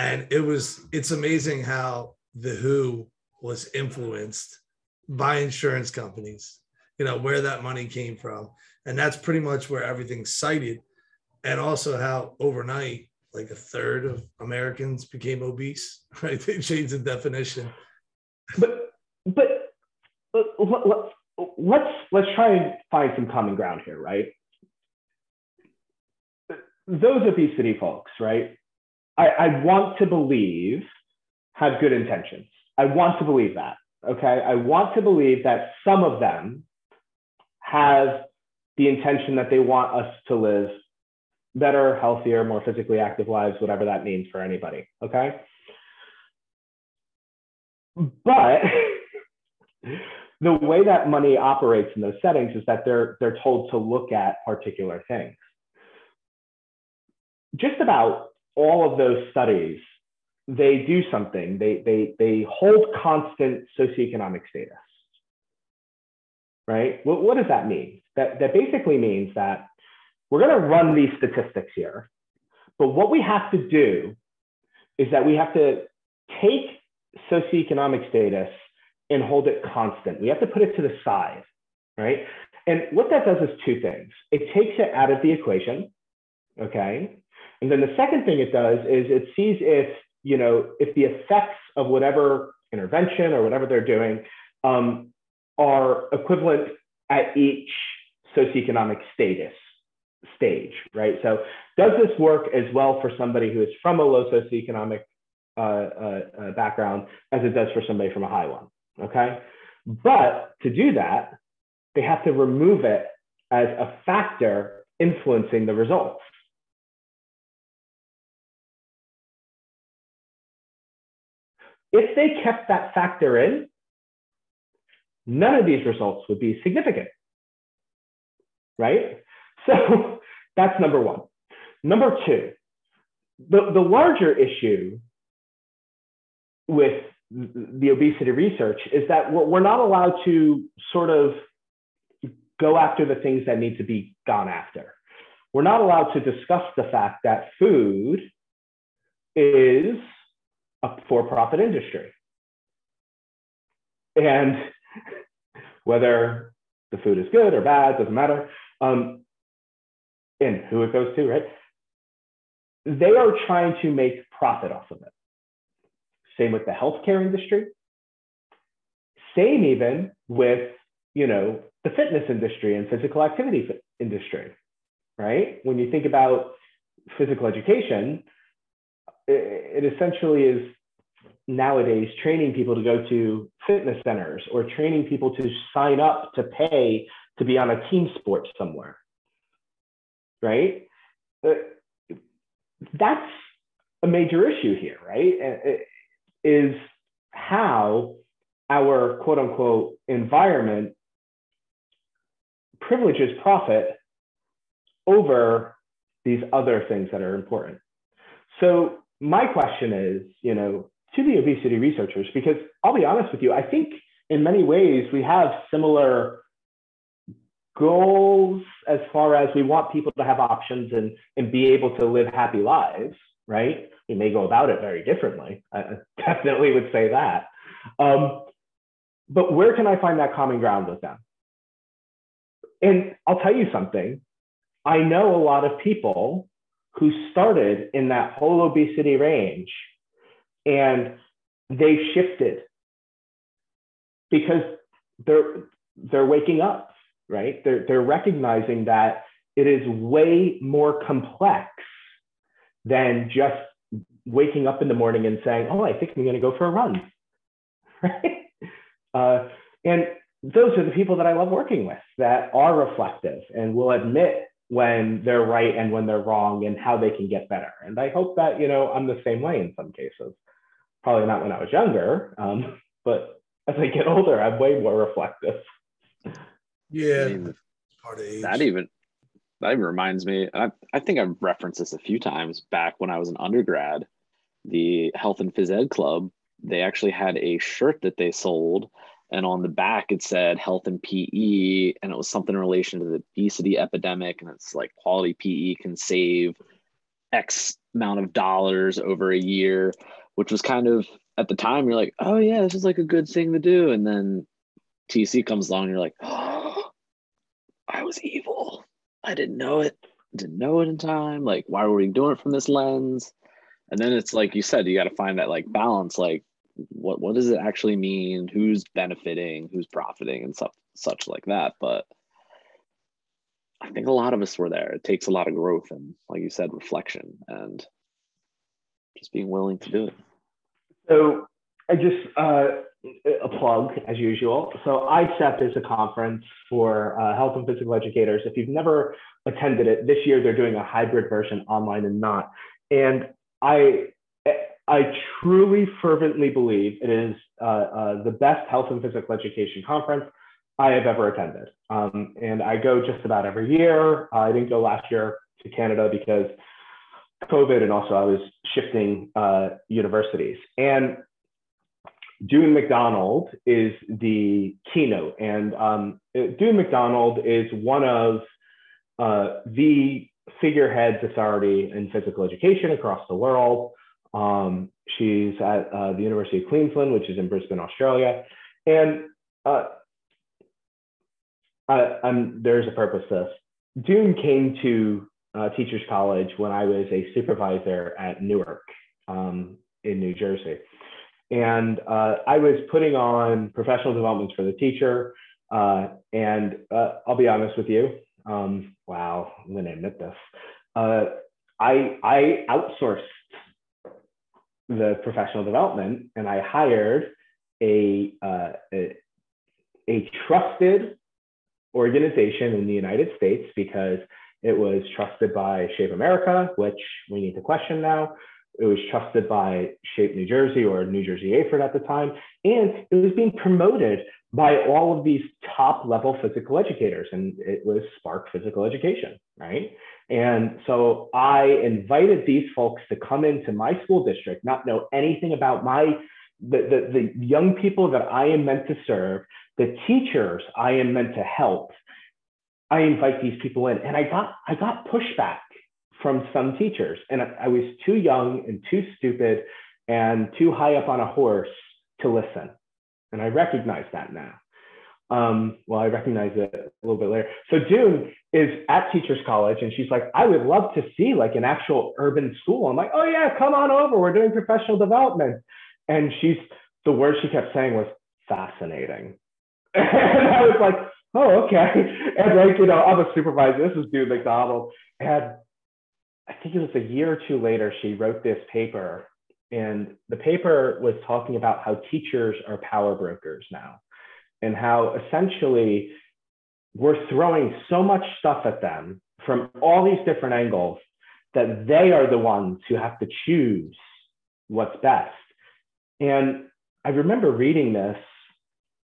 and it was it's amazing how the WHO was influenced by insurance companies you know where that money came from. And that's pretty much where everything's cited. And also how overnight like a third of americans became obese right? They changed the definition. But but, but let's let's try and find some common ground here right? Those obesity folks right I, I want to believe have good intentions. I want to believe that. Okay. I want to believe that some of them have the intention that they want us to live better, healthier, more physically active lives, whatever that means for anybody. Okay. But the way that money operates in those settings is that they're they're told to look at particular things. Just about all of those studies, they do something. They, they, they hold constant socioeconomic status, right? What, what does that mean? That, that basically means that we're going to run these statistics here, but what we have to do is that we have to take socioeconomic status and hold it constant. We have to put it to the side, right? And what that does is two things. It takes it out of the equation, okay? And then the second thing it does is it sees if, you know, if the effects of whatever intervention or whatever they're doing um, are equivalent at each socioeconomic status stage, right? So does this work as well for somebody who is from a low socioeconomic uh, uh, uh, background as it does for somebody from a high one, okay? But to do that, they have to remove it as a factor influencing the results. If they kept that factor in, none of these results would be significant, right? So that's number one. Number two, the, the larger issue with the obesity research is that we're not allowed to sort of go after the things that need to be gone after. We're not allowed to discuss the fact that food is a for-profit industry. And whether the food is good or bad, doesn't matter. Um, and who it goes to, right? They are trying to make profit off of it. Same with the healthcare industry. Same even with, you know, the fitness industry and physical activity industry, right? When you think about physical education, it, essentially is nowadays training people to go to fitness centers or training people to sign up to pay to be on a team sport somewhere right? Uh, that's a major issue here right? Is how our quote unquote environment privileges profit over these other things that are important. So my question is, you know, to the obesity researchers, because I'll be honest with you, I think in many ways we have similar goals as far as we want people to have options and, and be able to live happy lives, right? We may go about it very differently. I definitely would say that. Um, but where can I find that common ground with them? And I'll tell you something. I know a lot of people who started in that whole obesity range. And they've shifted because they're they're waking up, right? They're they're recognizing that it is way more complex than just waking up in the morning and saying, "Oh, I think I'm going to go for a run," right? Uh, and those are the people that I love working with that are reflective and will admit when they're right and when they're wrong and how they can get better. And I hope that, you know, I'm the same way in some cases. Probably not when I was younger, um, but as I get older, I'm way more reflective. Yeah. I mean, that even that even reminds me, I, I think I've referenced this a few times back when I was an undergrad, the health and phys ed club, they actually had a shirt that they sold and on the back it said health and PE, and it was something in relation to the obesity epidemic, and it's like quality PE can save X amount of dollars over a year, which was kind of at the time you're like, oh yeah, this is like a good thing to do, and then TC comes along, and you're like, oh, I was evil. I didn't know it. Didn't know it in time. Like, why were we doing it from this lens? And then it's like you said, you got to find that like balance. Like, what what does it actually mean? Who's benefiting? Who's profiting? And stuff such like that. But i think a lot of us were there. It takes a lot of growth and like you said reflection and just being willing to do it. So i just uh, a plug as usual. So AIESEP is a conference for uh, health and physical educators. If you've never attended it this year they're doing a hybrid version online and not. And i I truly fervently believe it is uh, uh, the best health and physical education conference I have ever attended. Um, and I go just about every year. I didn't go last year to Canada because COVID, and also I was shifting uh, universities. And Doone McDonald is the keynote. And um, Doone McDonald is one of uh, the figureheads authority in physical education across the world. Um, she's at uh, the University of Queensland, which is in Brisbane, Australia. And uh, I, there's a purpose to this. Doone came to uh, Teachers College when I was a supervisor at Newark um, in New Jersey. And uh, I was putting on professional developments for the teacher. Uh, and uh, I'll be honest with you. Um, wow, I'm going to admit this. I, I outsourced the professional development and I hired a, uh, a, a trusted organization in the United States because it was trusted by Shape America, which we need to question now. It was trusted by Shape New Jersey or New Jersey AHPERD at the time. And it was being promoted by all of these top level physical educators. And it was Spark Physical Education, right? And so I invited these folks to come into my school district, not know anything about my the, the, the young people that I am meant to serve, the teachers I am meant to help. I invite these people in, and I got I got pushback from some teachers, and I, I was too young and too stupid and too high up on a horse to listen, and I recognize that now. Um, well, I recognize it a little bit later. So Doone is at Teachers College, and she's like, I would love to see like an actual urban school. I'm like, oh yeah, come on over. We're doing professional development. And she's the word she kept saying was fascinating. and I was like, oh okay. And like you know, I'm a supervisor. This is Doone McDonald, and I think it was a year or two later she wrote this paper, and the paper was talking about how teachers are power brokers now and how essentially we're throwing so much stuff at them from all these different angles that they are the ones who have to choose what's best. And I remember reading this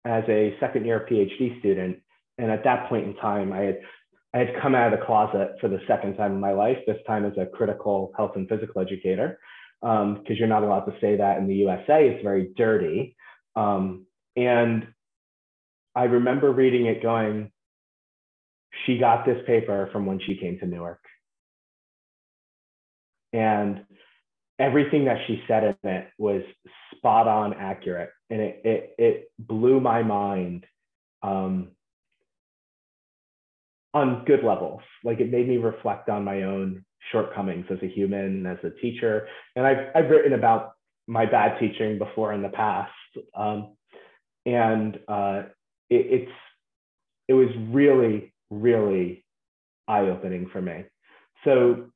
as a second year PhD student. And at that point in time, I had I had come out of the closet for the second time in my life, this time as a critical health and physical educator, because um, you're not allowed to say that in the USA. It's very dirty. Um, and I remember reading it going, she got this paper from when she came to Newark. And everything that she said in it was spot on accurate. And it, it, it blew my mind um, on good levels. Like it made me reflect on my own shortcomings as a human, as a teacher. And I've, I've written about my bad teaching before in the past. Um, and uh, it, it's it was really really eye opening for me. So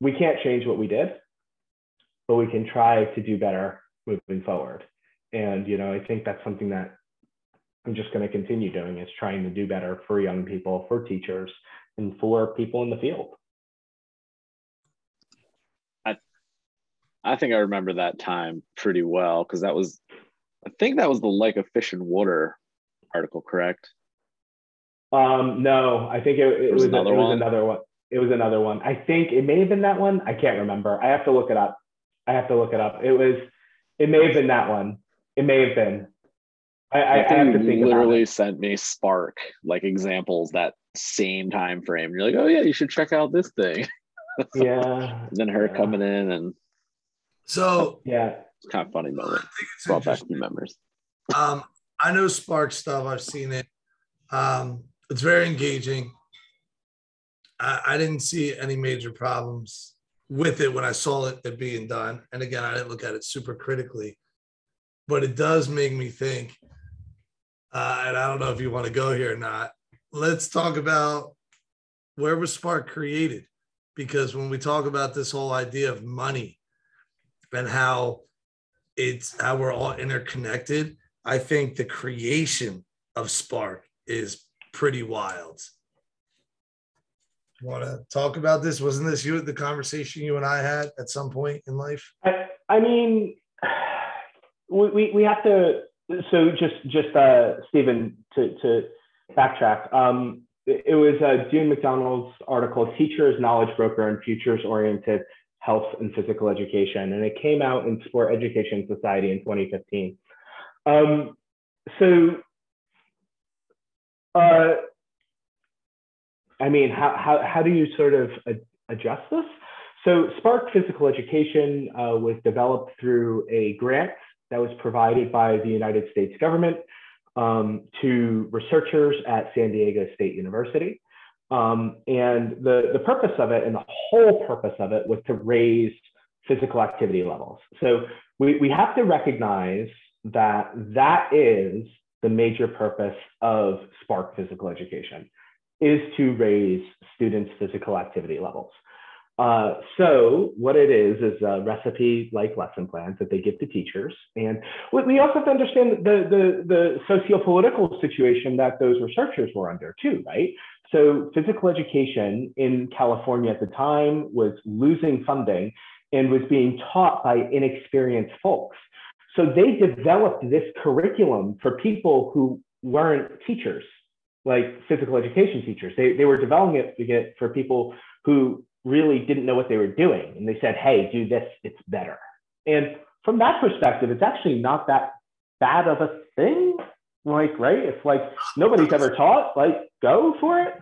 we can't change what we did, but we can try to do better moving forward. And you know, I think that's something that I'm just going to continue doing is trying to do better for young people, for teachers, and for people in the field. I I think I remember that time pretty well because that was I think that was the Like a Fish in Water article, correct? Um, no, I think it, it was, was, another, it was another one. It was another one. I think it may have been that one. I can't remember. I have to look it up. I have to look it up. It was. It may have been that one. It may have been. I, I, I have to think literally sent me Spark like examples that same time frame. You're like, oh yeah, you should check out this thing. Yeah. then her yeah. coming in and so yeah, it's kind of funny moment. Brought back new memories. Um, I know Spark stuff. I've seen it. Um, it's very engaging. I, I didn't see any major problems with it when I saw it, it being done. And again, I didn't look at it super critically, but it does make me think. Uh, and I don't know if you want to go here or not. Let's talk about where was Spark created? Because when we talk about this whole idea of money and how it's how we're all interconnected, I think the creation of Spark is pretty wild. Want to talk about this? Wasn't this you the conversation you and I had at some point in life? I, I mean, we, we have to. So just just uh, Stephen to to backtrack. Um, it, was uh, Doone McDonald's article, "Teachers, Knowledge Broker, and Futures Oriented Health and Physical Education," and it came out in Sport Education Society in 2015. Um, so uh, I mean, how, how, how do you sort of adjust this? So Spark Physical Education uh, was developed through a grant that was provided by the United States government um, to researchers at San Diego State University. Um, and the, the purpose of it and the whole purpose of it was to raise physical activity levels. So we, we have to recognize that that is the major purpose of Spark Physical Education is to raise students' physical activity levels. Uh, so what it is is a recipe like lesson plans that they give to teachers. And we also have to understand the, the, the socio-political situation that those researchers were under too, right? So physical education in California at the time was losing funding and was being taught by inexperienced folks. So they developed this curriculum for people who weren't teachers, like physical education teachers. They, they were developing it for people who really didn't know what they were doing. And they said, hey, do this, it's better. And from that perspective, it's actually not that bad of a thing. Like, right? It's like nobody's ever taught, like, go for it.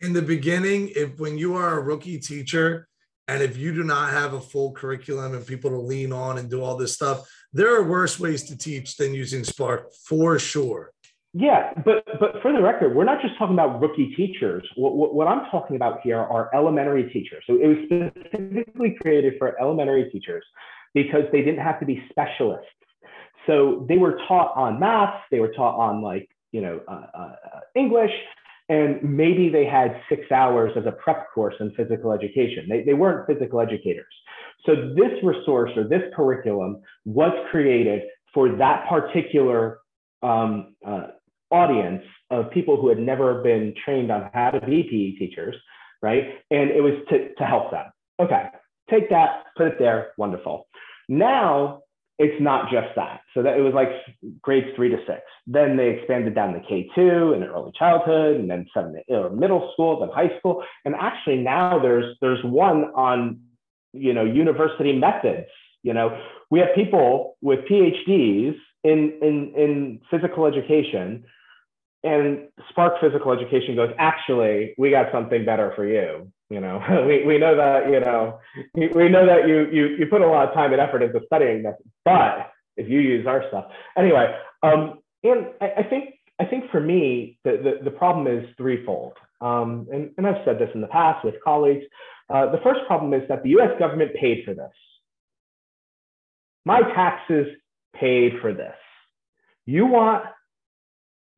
In the beginning, if when you are a rookie teacher and if you do not have a full curriculum and people to lean on and do all this stuff, there are worse ways to teach than using Spark for sure. Yeah, but but for the record, we're not just talking about rookie teachers. What, what, what, I'm talking about here are elementary teachers. So it was specifically created for elementary teachers because they didn't have to be specialists. So they were taught on math, they were taught on like you know uh, uh, English, and maybe they had six hours as a prep course in physical education. They, they weren't physical educators. So this resource or this curriculum was created for that particular um, uh, audience of people who had never been trained on how to be PE teachers, right? And it was to, to help them. Okay, take that, put it there, wonderful. Now it's not just that. So that it was like grades three to six. Then they expanded down to K2 and early childhood, and then seven to middle school, then high school. And actually now there's there's one on you know university methods. You know, we have people with PhDs in in in physical education and Spark Physical Education goes, actually, we got something better for you. You know, we, we know that, you know, we know that you, you, you put a lot of time and effort into studying this, but if you use our stuff. Anyway, um, and I, I think, I think for me, the, the, the problem is threefold. Um, and, and I've said this in the past with colleagues. Uh, the first problem is that the US government paid for this. My taxes paid for this. You want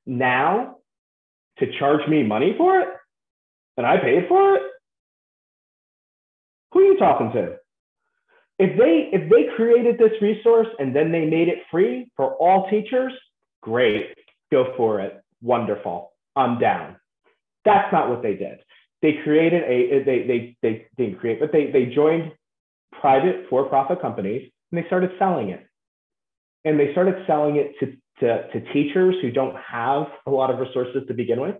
now to charge me money for it? And I paid for it? Who are you talking to? If they if they created this resource and then they made it free for all teachers, great. Go for it. Wonderful. I'm down. That's not what they did. They created a they they they didn't create, but they they joined private for-profit companies and they started selling it. And they started selling it to, to, to teachers who don't have a lot of resources to begin with.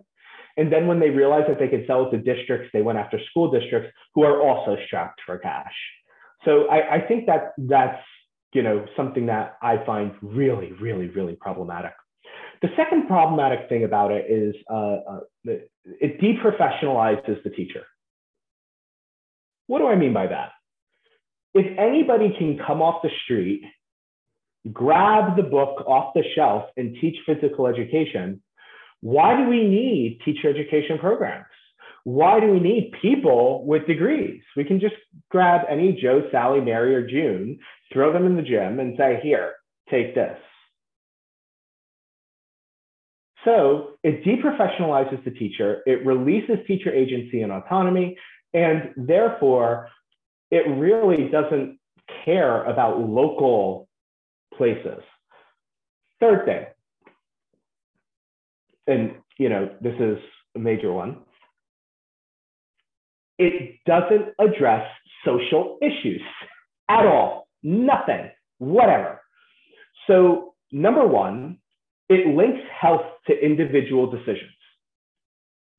And then when they realized that they could sell it to districts, they went after school districts who are also strapped for cash. So I, I think that that's you know something that I find really, really, really problematic. The second problematic thing about it is uh, uh, it deprofessionalizes the teacher. What do I mean by that? If anybody can come off the street, grab the book off the shelf and teach physical education, why do we need teacher education programs? Why do we need people with degrees? We can just grab any Joe, Sally, Mary, or June, throw them in the gym, and say, here, take this. So it deprofessionalizes the teacher, it releases teacher agency and autonomy, and therefore it really doesn't care about local places. Third thing, and you know, this is a major one. It doesn't address social issues at all. Nothing, whatever. So, number one, it links health to individual decisions.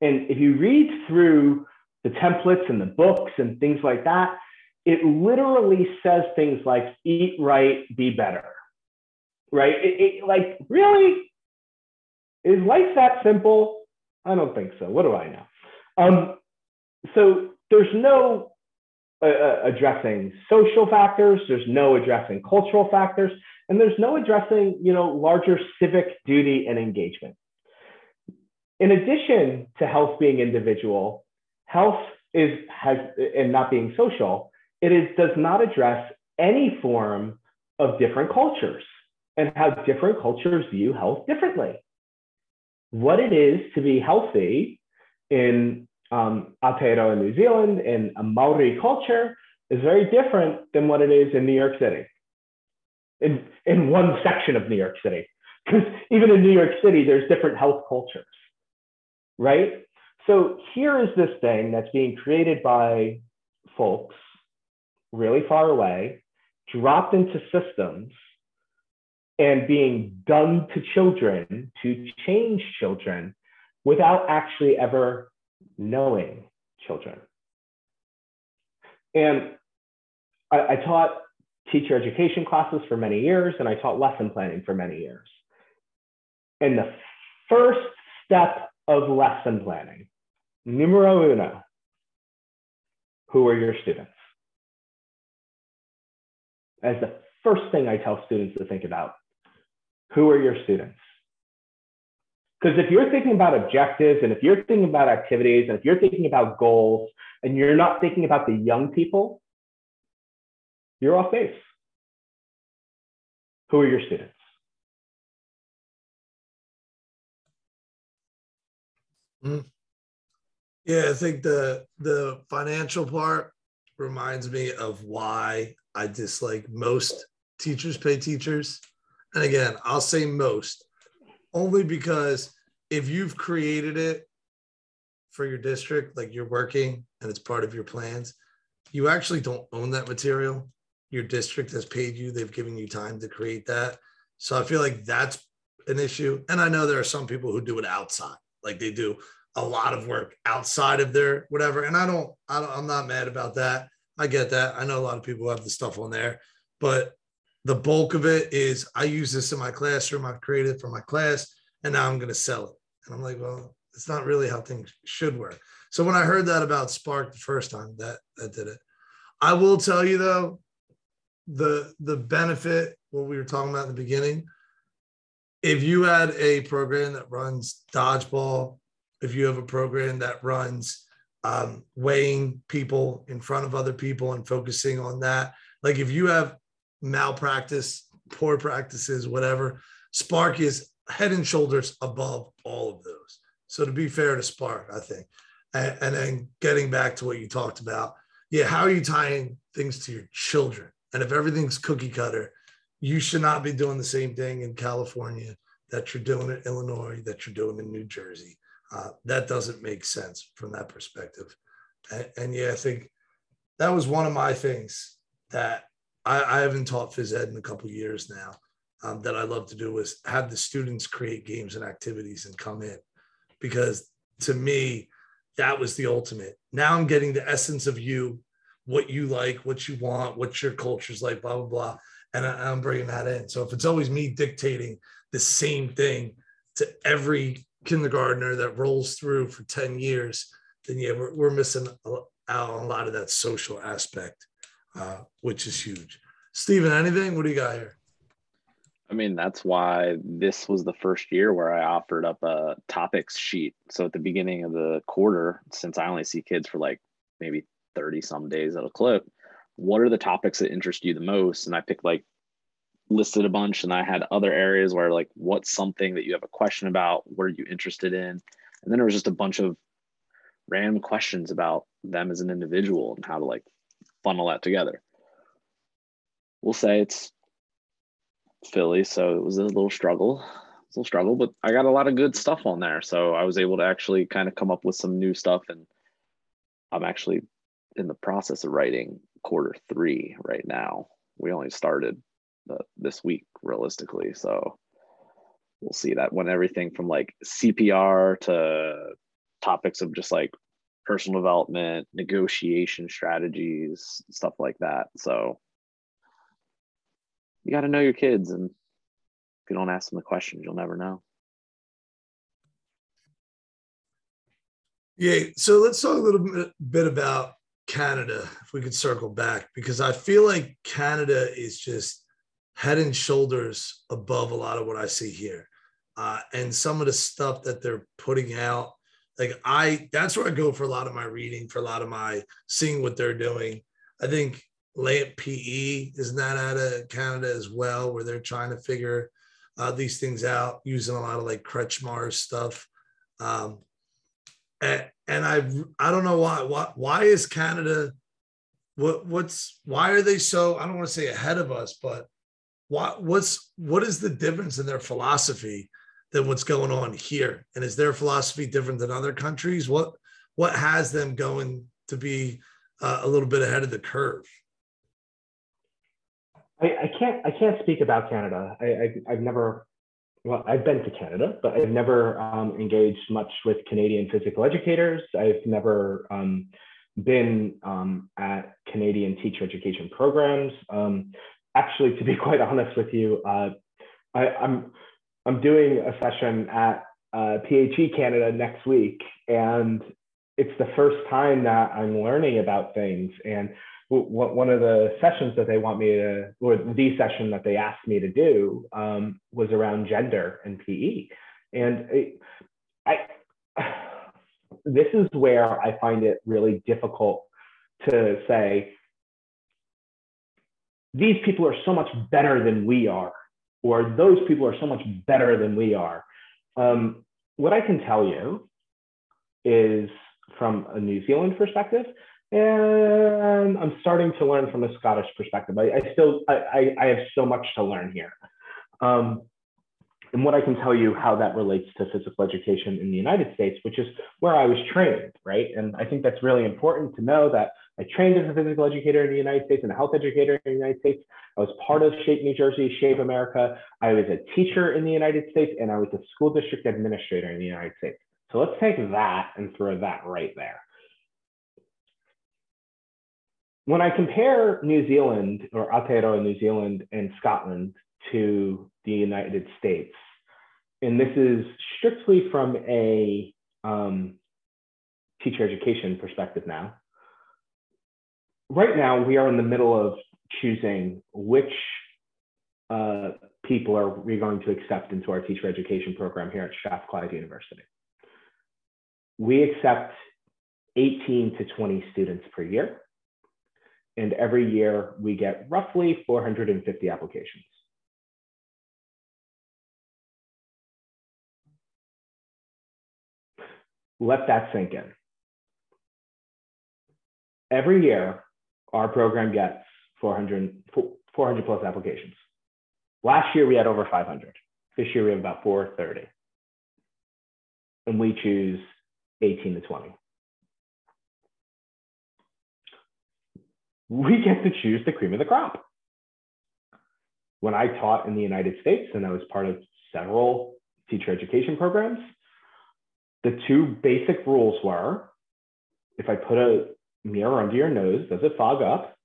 And if you read through the templates and the books and things like that, it literally says things like eat right, be better. Right? It, it, like, really? Is life that simple? I don't think so. What do I know? Um, so there's no uh, uh addressing social factors, there's no addressing cultural factors, and there's no addressing, you know, larger civic duty and engagement. In addition to health being individual, health is has and not being social, it is does not address any form of different cultures and how different cultures view health differently. What it is to be healthy in um, Aotearoa New Zealand in a Maori culture is very different than what it is in New York City in, in one section of New York City. Because even in New York City, there's different health cultures, right? So here is this thing that's being created by folks really far away, dropped into systems, and being done to children to change children without actually ever knowing children. And I, I taught teacher education classes for many years, and I taught lesson planning for many years. And the first step of lesson planning, numero uno, who are your students? As the first thing I tell students to think about, who are your students? Because if you're thinking about objectives and if you're thinking about activities and if you're thinking about goals and you're not thinking about the young people, you're off base. Who are your students? Mm. Yeah, I think the the financial part reminds me of why I dislike most teachers pay teachers. And again, I'll say most only because if you've created it for your district, like you're working and it's part of your plans, you actually don't own that material your district has paid you, they've given you time to create that. So I feel like that's an issue. And I know there are some people who do it outside, like they do a lot of work outside of their whatever. And I don't, I don't I'm not mad about that. I get that. I know a lot of people have the stuff on there, but the bulk of it is I use this in my classroom. I've created it for my class, and now I'm going to sell it. And I'm like, well, it's not really how things should work. So when I heard that about Spark the first time, that that did it. I will tell you though, the the benefit what we were talking about in the beginning if you had a program that runs dodgeball if you have a program that runs um, weighing people in front of other people and focusing on that like if you have malpractice, poor practices, whatever. Spark is head and shoulders above all of those. So to be fair to Spark, I think, and, and then getting back to what you talked about, yeah, how are you tying things to your children? And if everything's cookie cutter, you should not be doing the same thing in California that you're doing in Illinois, that you're doing in New Jersey. Uh, that doesn't make sense from that perspective. And, and, yeah, I think that was one of my things that I, I haven't taught phys ed in a couple years now. Um, that I love to do is have the students create games and activities and come in, because to me, that was the ultimate. Now I'm getting the essence of you, what you like, what you want, what your culture's like, blah blah blah, and I, I'm bringing that in. So if it's always me dictating the same thing to every kindergartner that rolls through for 10 years, then yeah, we're, we're missing out on a lot of that social aspect, uh, which is huge. Stephen, anything? What do you got here? I mean, that's why this was the first year where I offered up a topics sheet. So at the beginning of the quarter, since I only see kids for like maybe 30 some days at a clip, what are the topics that interest you the most? And I picked like listed a bunch and I had other areas where like what's something that you have a question about, what are you interested in? And then there was just a bunch of random questions about them as an individual and how to like funnel that together. We'll say it's Philly, so it was a little struggle. a little struggle, but I got a lot of good stuff on there. So I was able to actually kind of come up with some new stuff and I'm actually in the process of writing quarter three right now. We only started uh, this week realistically. So we'll see that when everything from like CPR to topics of just like personal development, negotiation strategies, stuff like that. So you got to know your kids and if you don't ask them the questions, you'll never know. Yeah, so let's talk a little bit about Canada, if we could circle back, because I feel like Canada is just head and shoulders above a lot of what I see here. Uh, and some of the stuff that they're putting out, like I, that's where I go for a lot of my reading, for a lot of my seeing what they're doing. I think Lamp PE is not out of Canada as well, where they're trying to figure uh, these things out using a lot of like Kretchmar stuff. Um, and, and I, I don't know why, why, why is Canada, what, what's, why are they so, I don't want to say ahead of us, but what what's what is the difference in their philosophy than what's going on here? And is their philosophy different than other countries? What what has them going to be uh, a little bit ahead of the curve? I, I can't I can't speak about Canada. I, I have never well I've been to Canada, but I've never um, engaged much with Canadian physical educators. I've never um, been um, at Canadian teacher education programs. Um, actually, to be quite honest with you, uh, I, I'm, I'm doing a session at uh, PHE Canada next week, and it's the first time that I'm learning about things. And w- one of the sessions that they want me to, or the session that they asked me to do, um, was around gender and PE. And it, I, this is where I find it really difficult to say these people are so much better than we are, or those people are so much better than we are. Um, what I can tell you is from a New Zealand perspective, and I'm starting to learn from a Scottish perspective. I, I still I, I, have so much to learn here. Um, and what I can tell you how that relates to physical education in the United States, which is where I was trained, right? And I think that's really important to know that I trained as a physical educator in the United States and a health educator in the United States. I was part of Shape New Jersey, Shape America. I was a teacher in the United States and I was a school district administrator in the United States. So let's take that and throw that right there. When I compare New Zealand or Aotearoa New Zealand and Scotland to the United States, and this is strictly from a um, teacher education perspective now, right now we are in the middle of choosing which uh, people are we going to accept into our teacher education program here at Strathclyde University. We accept 18 to 20 students per year. and every year we get roughly 450 applications. Let that sink in. Every year, our program gets 400, 400 plus applications. Last year, we had over 500. This year, we have about 430. And we choose 18 to 20. We get to choose the cream of the crop. When I taught in the United States and I was part of several teacher education programs, the two basic rules were if I put a mirror under your nose, does it fog up?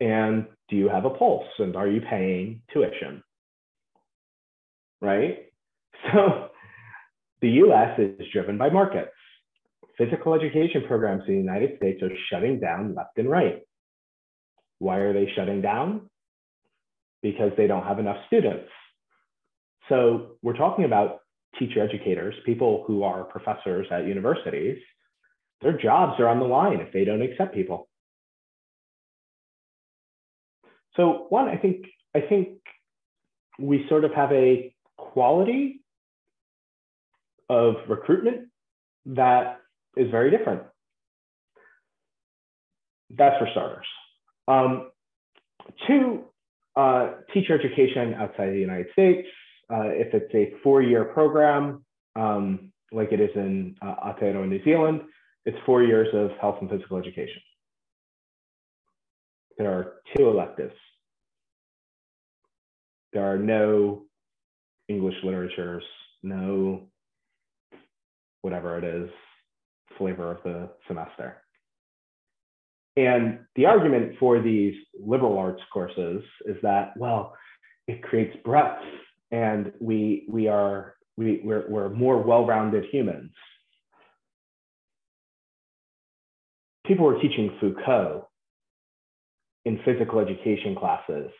And do you have a pulse? And are you paying tuition? Right? So the US is driven by markets. Physical education programs in the United States are shutting down left and right. Why are they shutting down? Because they don't have enough students. So we're talking about teacher educators, people who are professors at universities. Their jobs are on the line if they don't accept people. So one, I think I think we sort of have a quality of recruitment that is very different. That's for starters. Um, two, uh, teacher education outside the United States. Uh, if it's a four-year program, um, like it is in uh, Aotearoa, New Zealand, it's four years of health and physical education. There are two electives. There are no English literatures, no whatever it is, flavor of the semester. And the argument for these liberal arts courses is that, well, it creates breadth and we, we are, we, we're, we're more well-rounded humans. People were teaching Foucault in physical education classes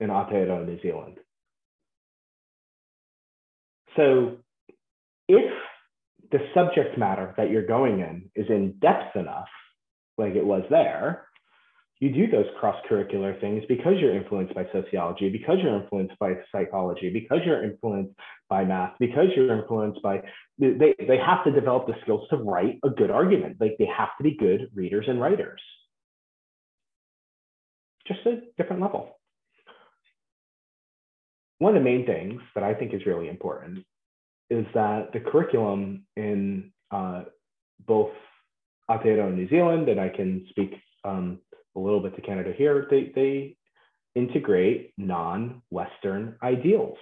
in Aotearoa, New Zealand. So if the subject matter that you're going in is in depth enough, like it was there, you do those cross-curricular things because you're influenced by sociology, because you're influenced by psychology, because you're influenced by math, because you're influenced by they, they have to develop the skills to write a good argument. Like they have to be good readers and writers. Just a different level. One of the main things that I think is really important is that the curriculum in uh, both Aotearoa New Zealand, and I can speak um, a little bit to Canada here, they, they integrate non-Western ideals.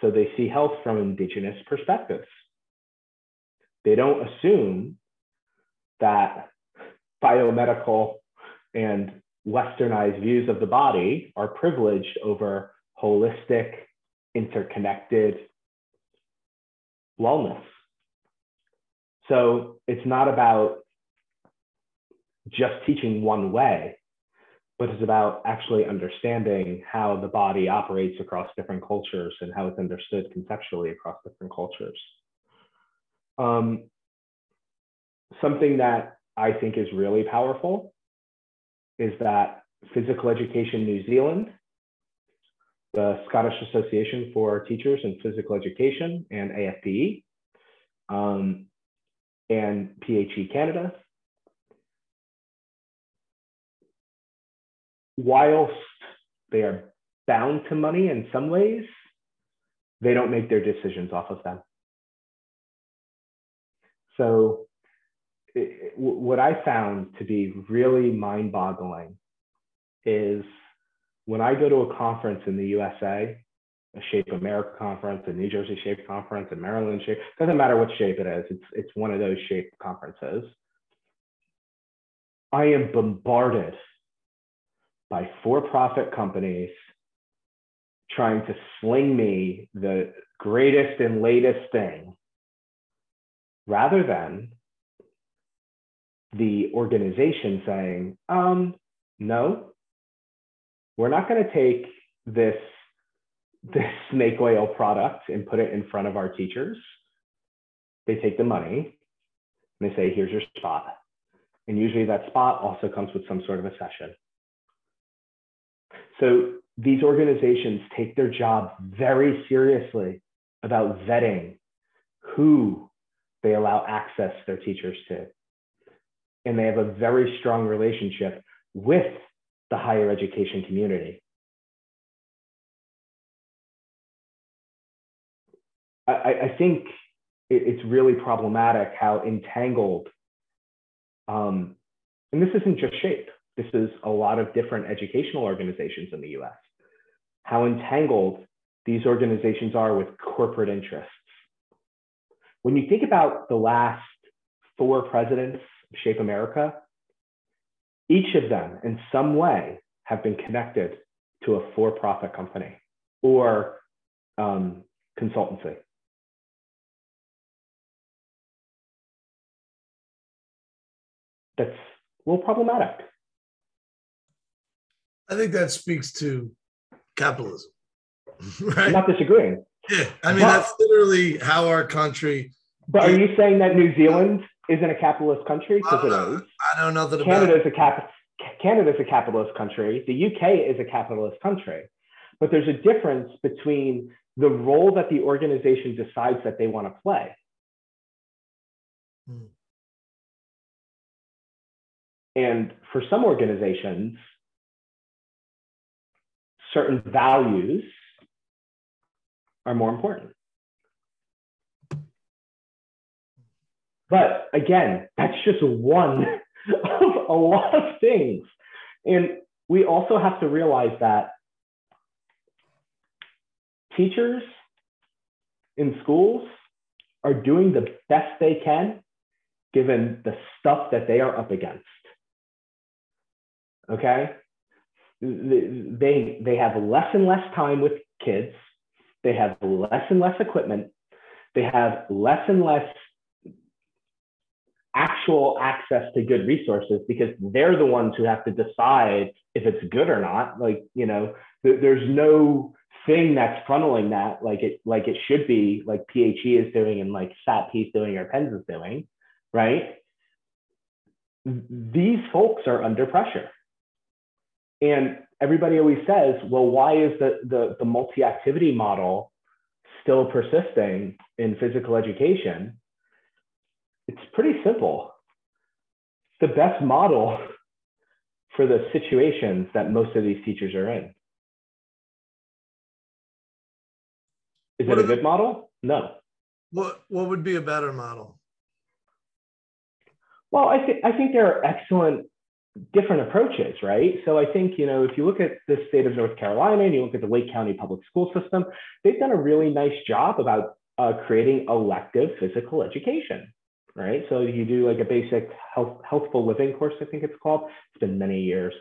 So they see health from indigenous perspectives. They don't assume that biomedical and westernized views of the body are privileged over holistic interconnected wellness. So it's not about just teaching one way, but it's about actually understanding how the body operates across different cultures and how it's understood conceptually across different cultures. Um, something that I think is really powerful is that Physical Education New Zealand the Scottish Association for Teachers in Physical Education and AFPE, um, and PHE Canada. Whilst they are bound to money in some ways, they don't make their decisions off of them. So it, what I found to be really mind boggling is when I go to a conference in the USA, a Shape America conference, a New Jersey Shape conference, a Maryland Shape, doesn't matter what shape it is, it's, it's one of those Shape conferences. I am bombarded by for-profit companies trying to sling me the greatest and latest thing rather than the organization saying, um, no, we're not going to take this this snake oil product and put it in front of our teachers. They take the money and they say, here's your spot. And usually that spot also comes with some sort of a session. So these organizations take their job very seriously about vetting who they allow access their teachers to. And they have a very strong relationship with the higher education community. I, I think it's really problematic how entangled, um, and this isn't just SHAPE, this is a lot of different educational organizations in the US, how entangled these organizations are with corporate interests. When you think about the last four presidents of Shape America, each of them in some way have been connected to a for-profit company or um, consultancy. That's a little problematic. I think that speaks to capitalism. right? I'm not disagreeing. Yeah, I mean but, that's literally how our country. But are you saying that New Zealand isn't a capitalist country? Because it is. I don't know about. Is a cap- Canada is a capitalist country. The UK is a capitalist country. But there's a difference between the role that the organization decides that they want to play. Hmm. And for some organizations, certain values are more important. But again, that's just one of a lot of things. And we also have to realize that teachers in schools are doing the best they can given the stuff that they are up against. Okay? They, they have less and less time with kids. They have less and less equipment. They have less and less actual access to good resources because they're the ones who have to decide if it's good or not. Like, you know, th- there's no thing that's funneling that like it like it should be, like PHE is doing and like SATP is doing or PENZ is doing, right? These folks are under pressure. And everybody always says, well, why is the, the, the multi-activity model still persisting in physical education? It's pretty simple. The best model for the situations that most of these teachers are in. Is what it a good the, model? No. What what would be a better model? Well, I think I think there are excellent different approaches, right? So I think, you know, if you look at the state of North Carolina and you look at the Wake County public school system, they've done a really nice job about uh, creating elective physical education, right? So you do like a basic health, healthful living course, I think it's called. It's been many years.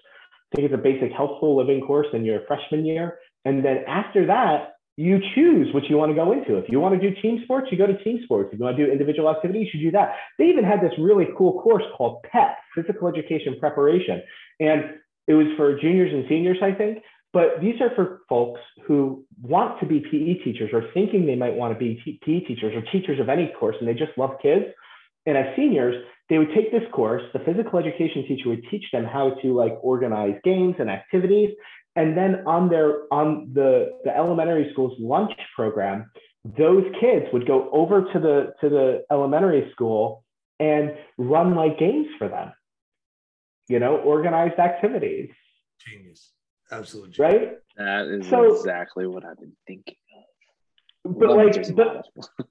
I think it's a basic healthful living course in your freshman year. And then after that, you choose what you want to go into. If you want to do team sports, you go to team sports. If you want to do individual activities, you do that. They even had this really cool course called PEP, Physical Education Preparation. And it was for juniors and seniors, I think. But these are for folks who want to be PE teachers or thinking they might want to be PE teachers or teachers of any course, and they just love kids. And as seniors, they would take this course. The physical education teacher would teach them how to like organize games and activities. And then on their on the, the elementary school's lunch program, those kids would go over to the to the elementary school and run like games for them. You know, organized activities. Genius. Absolutely. Genius. Right? That is so, exactly what I've been thinking of. But like but,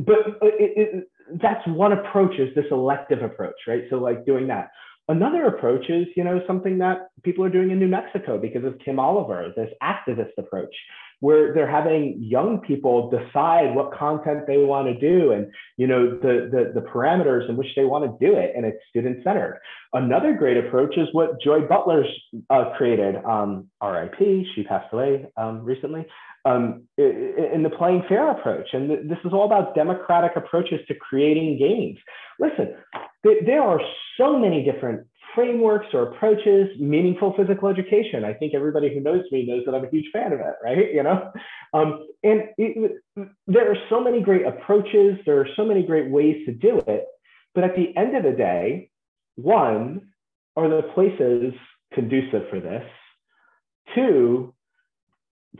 but uh, it, it, that's one approach is this elective approach, right? So like doing that. Another approach is, you know, something that people are doing in New Mexico because of Kim Oliver, this activist approach, where they're having young people decide what content they want to do and, you know, the, the, the parameters in which they want to do it, and it's student centered. Another great approach is what Joy Butler's uh, created, um, RIP, she passed away um, recently, um, in the playing fair approach. And this is all about democratic approaches to creating games. Listen, there are so many different frameworks or approaches, meaningful physical education. I think everybody who knows me knows that I'm a huge fan of it, right? You know, um, and it, there are so many great approaches. There are so many great ways to do it. But at the end of the day, one, are the places conducive for this? Two,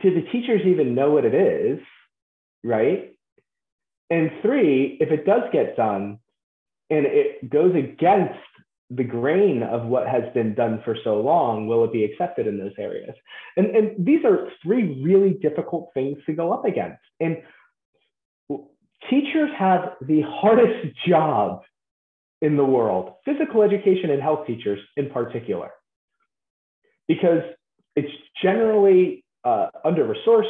do the teachers even know what it is? Right? And three, if it does get done and it goes against the grain of what has been done for so long, will it be accepted in those areas? And, and these are three really difficult things to go up against. And teachers have the hardest job in the world, physical education and health teachers in particular, because it's generally uh, under resourced,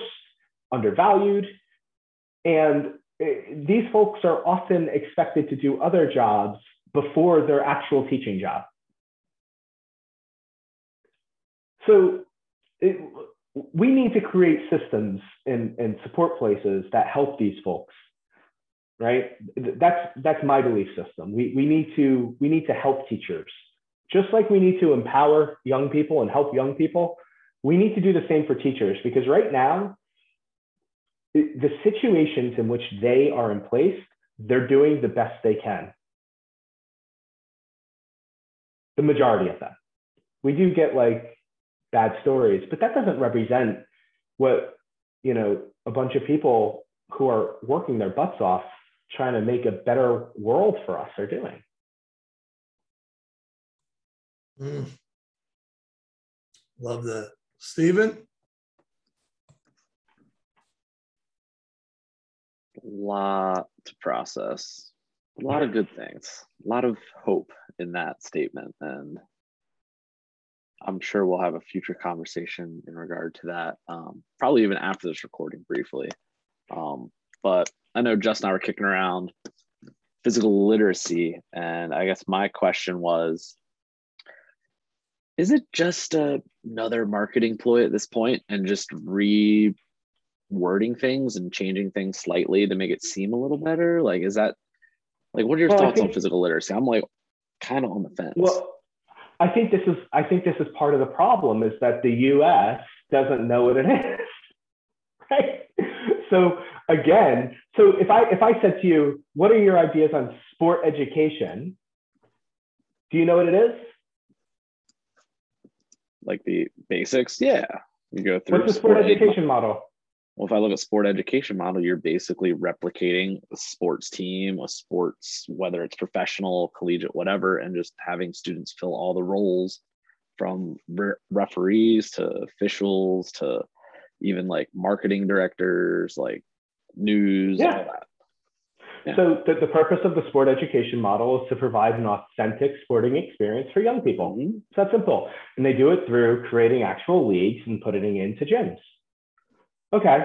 undervalued, and eh, these folks are often expected to do other jobs before their actual teaching job. So it, we need to create systems and, and support places that help these folks right? That's that's my belief system. We, we need to we need to help teachers. Just like we need to empower young people and help young people we need to do the same for teachers because right now the situations in which they are in place they're doing the best they can the majority of them we do get like bad stories but that doesn't represent what you know a bunch of people who are working their butts off trying to make a better world for us are doing. Mm. Love that. Stephen? A lot to process. A lot of good things. A lot of hope in that statement. And I'm sure we'll have a future conversation in regard to that, um, probably even after this recording briefly. Um, but I know Justin and I were kicking around physical literacy, and I guess my question was is it just a, another marketing ploy at this point and just rewording things and changing things slightly to make it seem a little better? Like, is that like what are your well, thoughts think, on physical literacy? I'm like kind of on the fence. Well, I think this is I think this is part of the problem is that the US doesn't know what it is. Right? So again, so if I if I said to you, what are your ideas on sport education? Do you know what it is? Like the basics? Yeah. You go through What's the sport, sport education model? Well, if I look at sport education model, you're basically replicating a sports team, a sports, whether it's professional, collegiate, whatever, and just having students fill all the roles from re- referees to officials to even like marketing directors, like news, yeah. all that. Yeah. So the, the purpose of the sport education model is to provide an authentic sporting experience for young people. Mm-hmm. It's that simple. And they do it through creating actual leagues and putting it into gyms. Okay.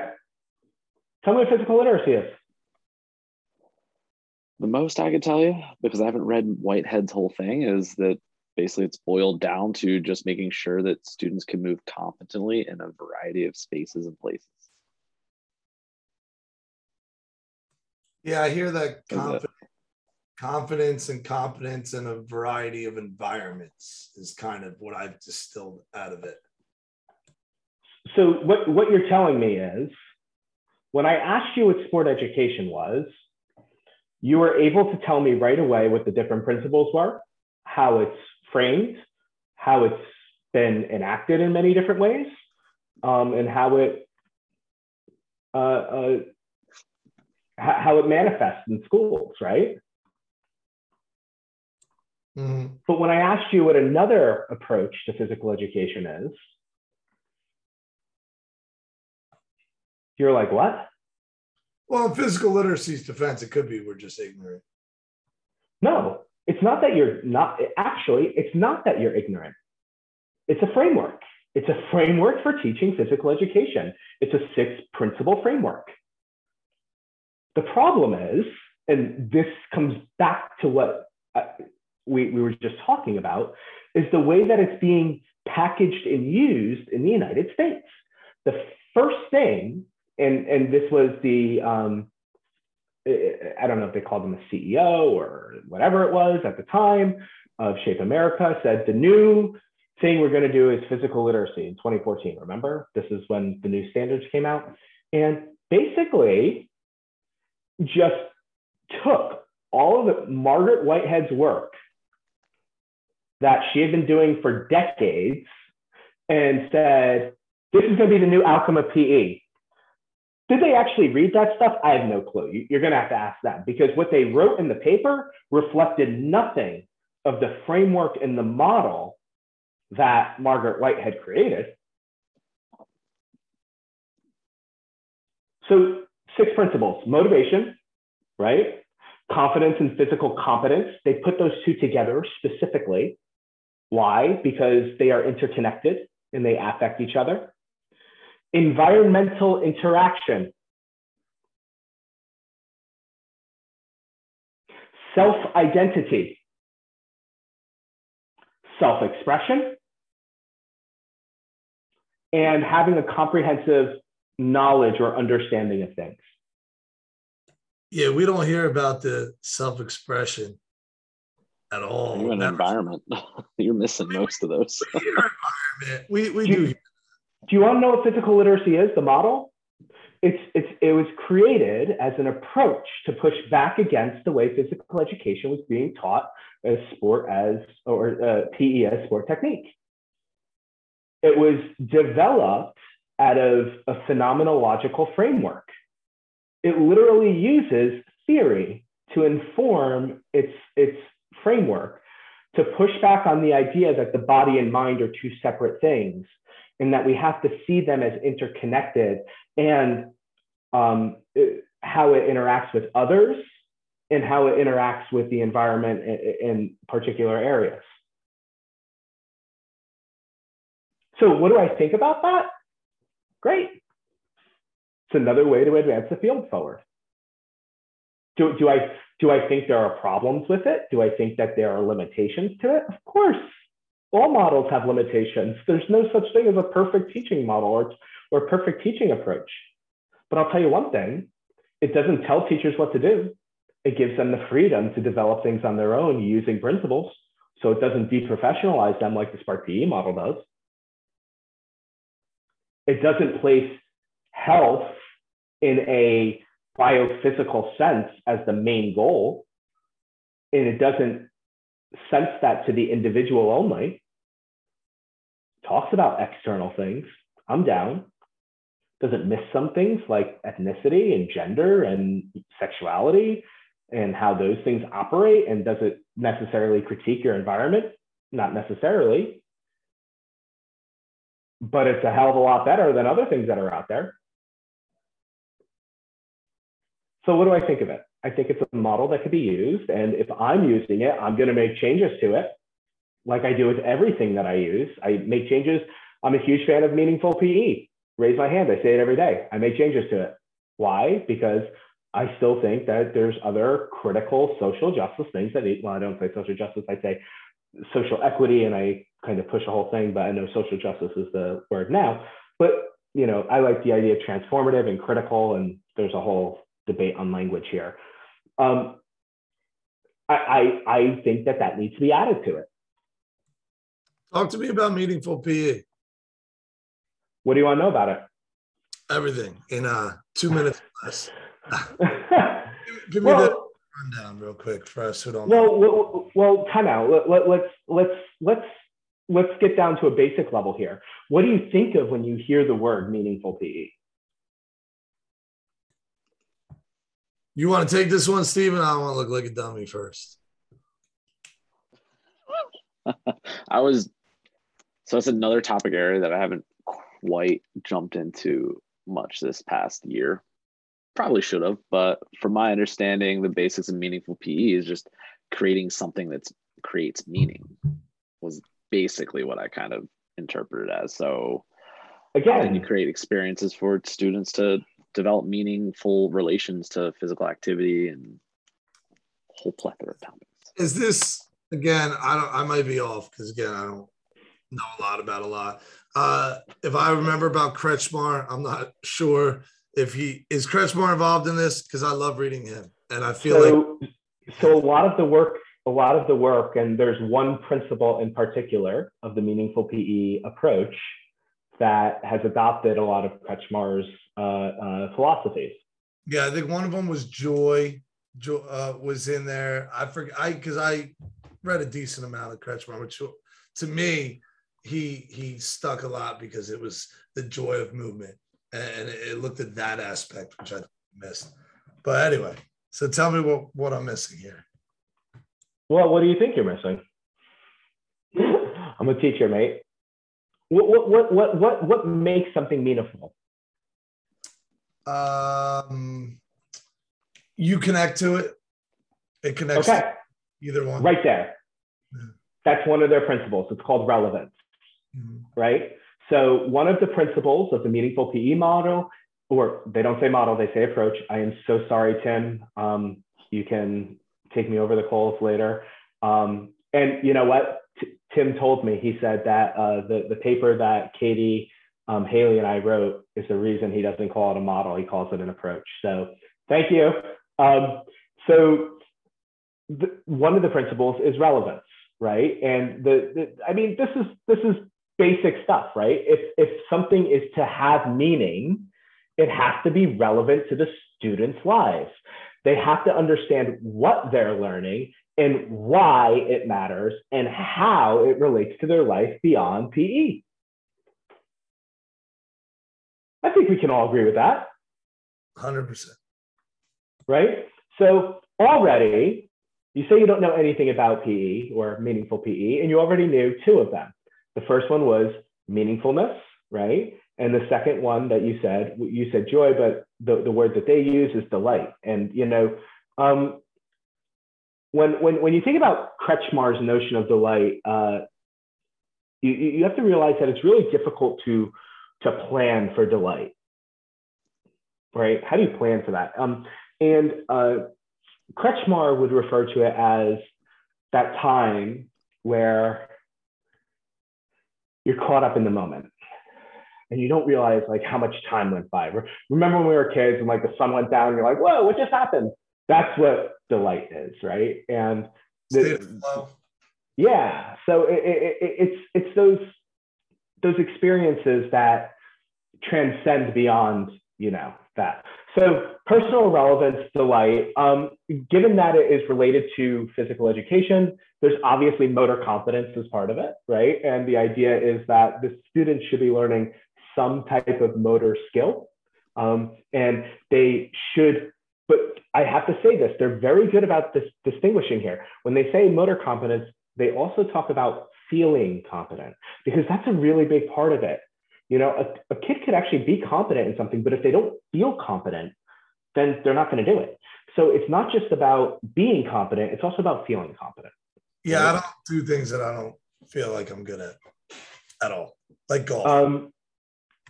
Tell me what physical literacy is. The most I could tell you, because I haven't read Whitehead's whole thing, is that basically it's boiled down to just making sure that students can move competently in a variety of spaces and places. Yeah, I hear that confidence, confidence and competence in a variety of environments is kind of what I've distilled out of it. So what, what you're telling me is when I asked you what sport education was, you were able to tell me right away what the different principles were, how it's framed, how it's been enacted in many different ways, um, and how it uh, uh, how it manifests in schools, right? Mm-hmm. But when I asked you what another approach to physical education is, you're like, what? Well, in physical literacy's defense, it could be we're just ignorant. No, it's not that you're not, actually, it's not that you're ignorant. It's a framework. It's a framework for teaching physical education. It's a six principle framework. The problem is, and this comes back to what uh, we, we were just talking about, is the way that it's being packaged and used in the United States. The first thing, and, and this was the, um, I don't know if they called him a CEO or whatever it was at the time of Shape America, said the new thing we're going to do is physical literacy in 2014. Remember, this is when the new standards came out. And basically, just took all of the Margaret Whitehead's work that she had been doing for decades and said, This is going to be the new outcome of PE. Did they actually read that stuff? I have no clue. You're going to have to ask them because what they wrote in the paper reflected nothing of the framework and the model that Margaret Whitehead created. So, six principles motivation, right? Confidence and physical competence. They put those two together specifically. Why? Because they are interconnected and they affect each other. Environmental interaction. Self identity. Self expression. And having a comprehensive knowledge or understanding of things. Yeah, we don't hear about the self expression at all. You're in environment. You're missing most of those. environment. We, we do. Do. You want to know what physical literacy is, the model? It's, it's, it was created as an approach to push back against the way physical education was being taught as sport as, or uh, PE as sport technique. It was developed out of a phenomenological framework. It literally uses theory to inform its, its framework to push back on the idea that the body and mind are two separate things and that we have to see them as interconnected and um, how it interacts with others and how it interacts with the environment in, in particular areas. So, what do I think about that? Great. It's another way to advance the field forward. Do, do, I, do I think there are problems with it? Do I think that there are limitations to it? Of course. All models have limitations. There's no such thing as a perfect teaching model or, or perfect teaching approach. But I'll tell you one thing it doesn't tell teachers what to do, it gives them the freedom to develop things on their own using principles. So it doesn't deprofessionalize them like the Spark PE model does. It doesn't place health in a biophysical sense as the main goal. And it doesn't sense that to the individual only. Talks about external things. I'm down. Does it miss some things like ethnicity and gender and sexuality and how those things operate? And does it necessarily critique your environment? Not necessarily but it's a hell of a lot better than other things that are out there. So what do I think of it? I think it's a model that could be used. And if I'm using it, I'm going to make changes to it, like I do with everything that I use. I make changes. I'm a huge fan of meaningful PE. Raise my hand. I say it every day. I make changes to it. Why? Because I still think that there's other critical social justice things that well, I don't say social justice, I say social equity and I kind of push a whole thing, but I know social justice is the word now. But you know, I like the idea of transformative and critical, and there's a whole debate on language here. Um, I, I, I think that that needs to be added to it. Talk to me about meaningful PE. What do you want to know about it? Everything in uh, two minutes less. Give me well, the rundown real quick for us who don't. Well, well, well, time out. Let, let, let's let's let's let's get down to a basic level here. What do you think of when you hear the word meaningful PE? You want to take this one, Stephen? I want to look like a dummy first. I was so that's another topic area that I haven't quite jumped into much this past year. Probably should have, but from my understanding, the basics of meaningful PE is just creating something that creates meaning. Was basically what I kind of interpreted as. So again, you create experiences for students to develop meaningful relations to physical activity and a whole plethora of topics. Is this again? I don't. I might be off because again, I don't know a lot about a lot. Uh, if I remember about Kretchmar, I'm not sure if he is Kretchmar involved in this because I love reading him, and I feel so, like so a lot of the work a lot of the work, and there's one principle in particular of the meaningful PE approach that has adopted a lot of Kretchmar's uh, uh, philosophies. Yeah, I think one of them was joy. uh, was in there. I forget I because I read a decent amount of Kretchmar, which to me he he stuck a lot because it was the joy of movement and it looked at that aspect which I missed. But anyway, so tell me what what I'm missing here. Well, what do you think you're missing? I'm a teacher, mate. What what what what what what makes something meaningful? Um, you connect to it. It connects. Okay. either one. Right there. Yeah. That's one of their principles. It's called relevance. Mm-hmm. Right. So one of the principles of the meaningful PE model, or they don't say model, they say approach. I am so sorry, Tim. Um, you can take me over the coals later. Um, and you know what? Tim told me. He said that uh, the the paper that Katie um, Haley and I wrote is the reason he doesn't call it a model. He calls it an approach. So thank you. Um, so one of the principles is relevance, right? And the, the I mean, this is this is basic stuff, right? If if something is to have meaning, it has to be relevant to the students' lives. They have to understand what they're learning and why it matters and how it relates to their life beyond PE. I think we can all agree with that. 100%. Right? So already, you say you don't know anything about PE or meaningful PE, and you already knew two of them. The first one was meaningfulness, right? And the second one that you said, you said joy, but the, the word that they use is delight. And, you know, um, when, when, when you think about Kretchmar's notion of delight, uh, you, you have to realize that it's really difficult to, to plan for delight, right? How do you plan for that? Um, and uh, Kretchmar would refer to it as that time where you're caught up in the moment and you don't realize like how much time went by. Remember when we were kids and like the sun went down, and you're like, whoa, what just happened? That's what delight is, right? And the, yeah, so it, it, it, it's it's those those experiences that transcend beyond you know that. So personal relevance delight, um, given that it is related to physical education, there's obviously motor competence as part of it, right? And the idea is that the students should be learning some type of motor skill. Um, and they should, but I have to say this, they're very good about this distinguishing here. When they say motor competence, they also talk about feeling competent because that's a really big part of it. You know, a, a kid could actually be competent in something, but if they don't feel competent, then they're not going to do it. So it's not just about being competent, it's also about feeling competent. Yeah? I don't do things that I don't feel like I'm good at at all, like golf. Um,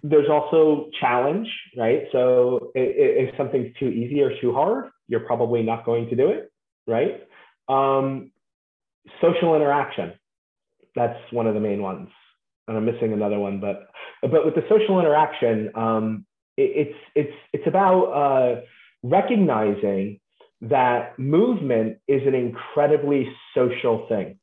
there's also challenge, right? So if something's too easy or too hard, you're probably not going to do it, right? Um, social interaction, that's one of the main ones. And I'm missing another one, but but with the social interaction, um, it, it's it's it's about uh, recognizing that movement is an incredibly social thing.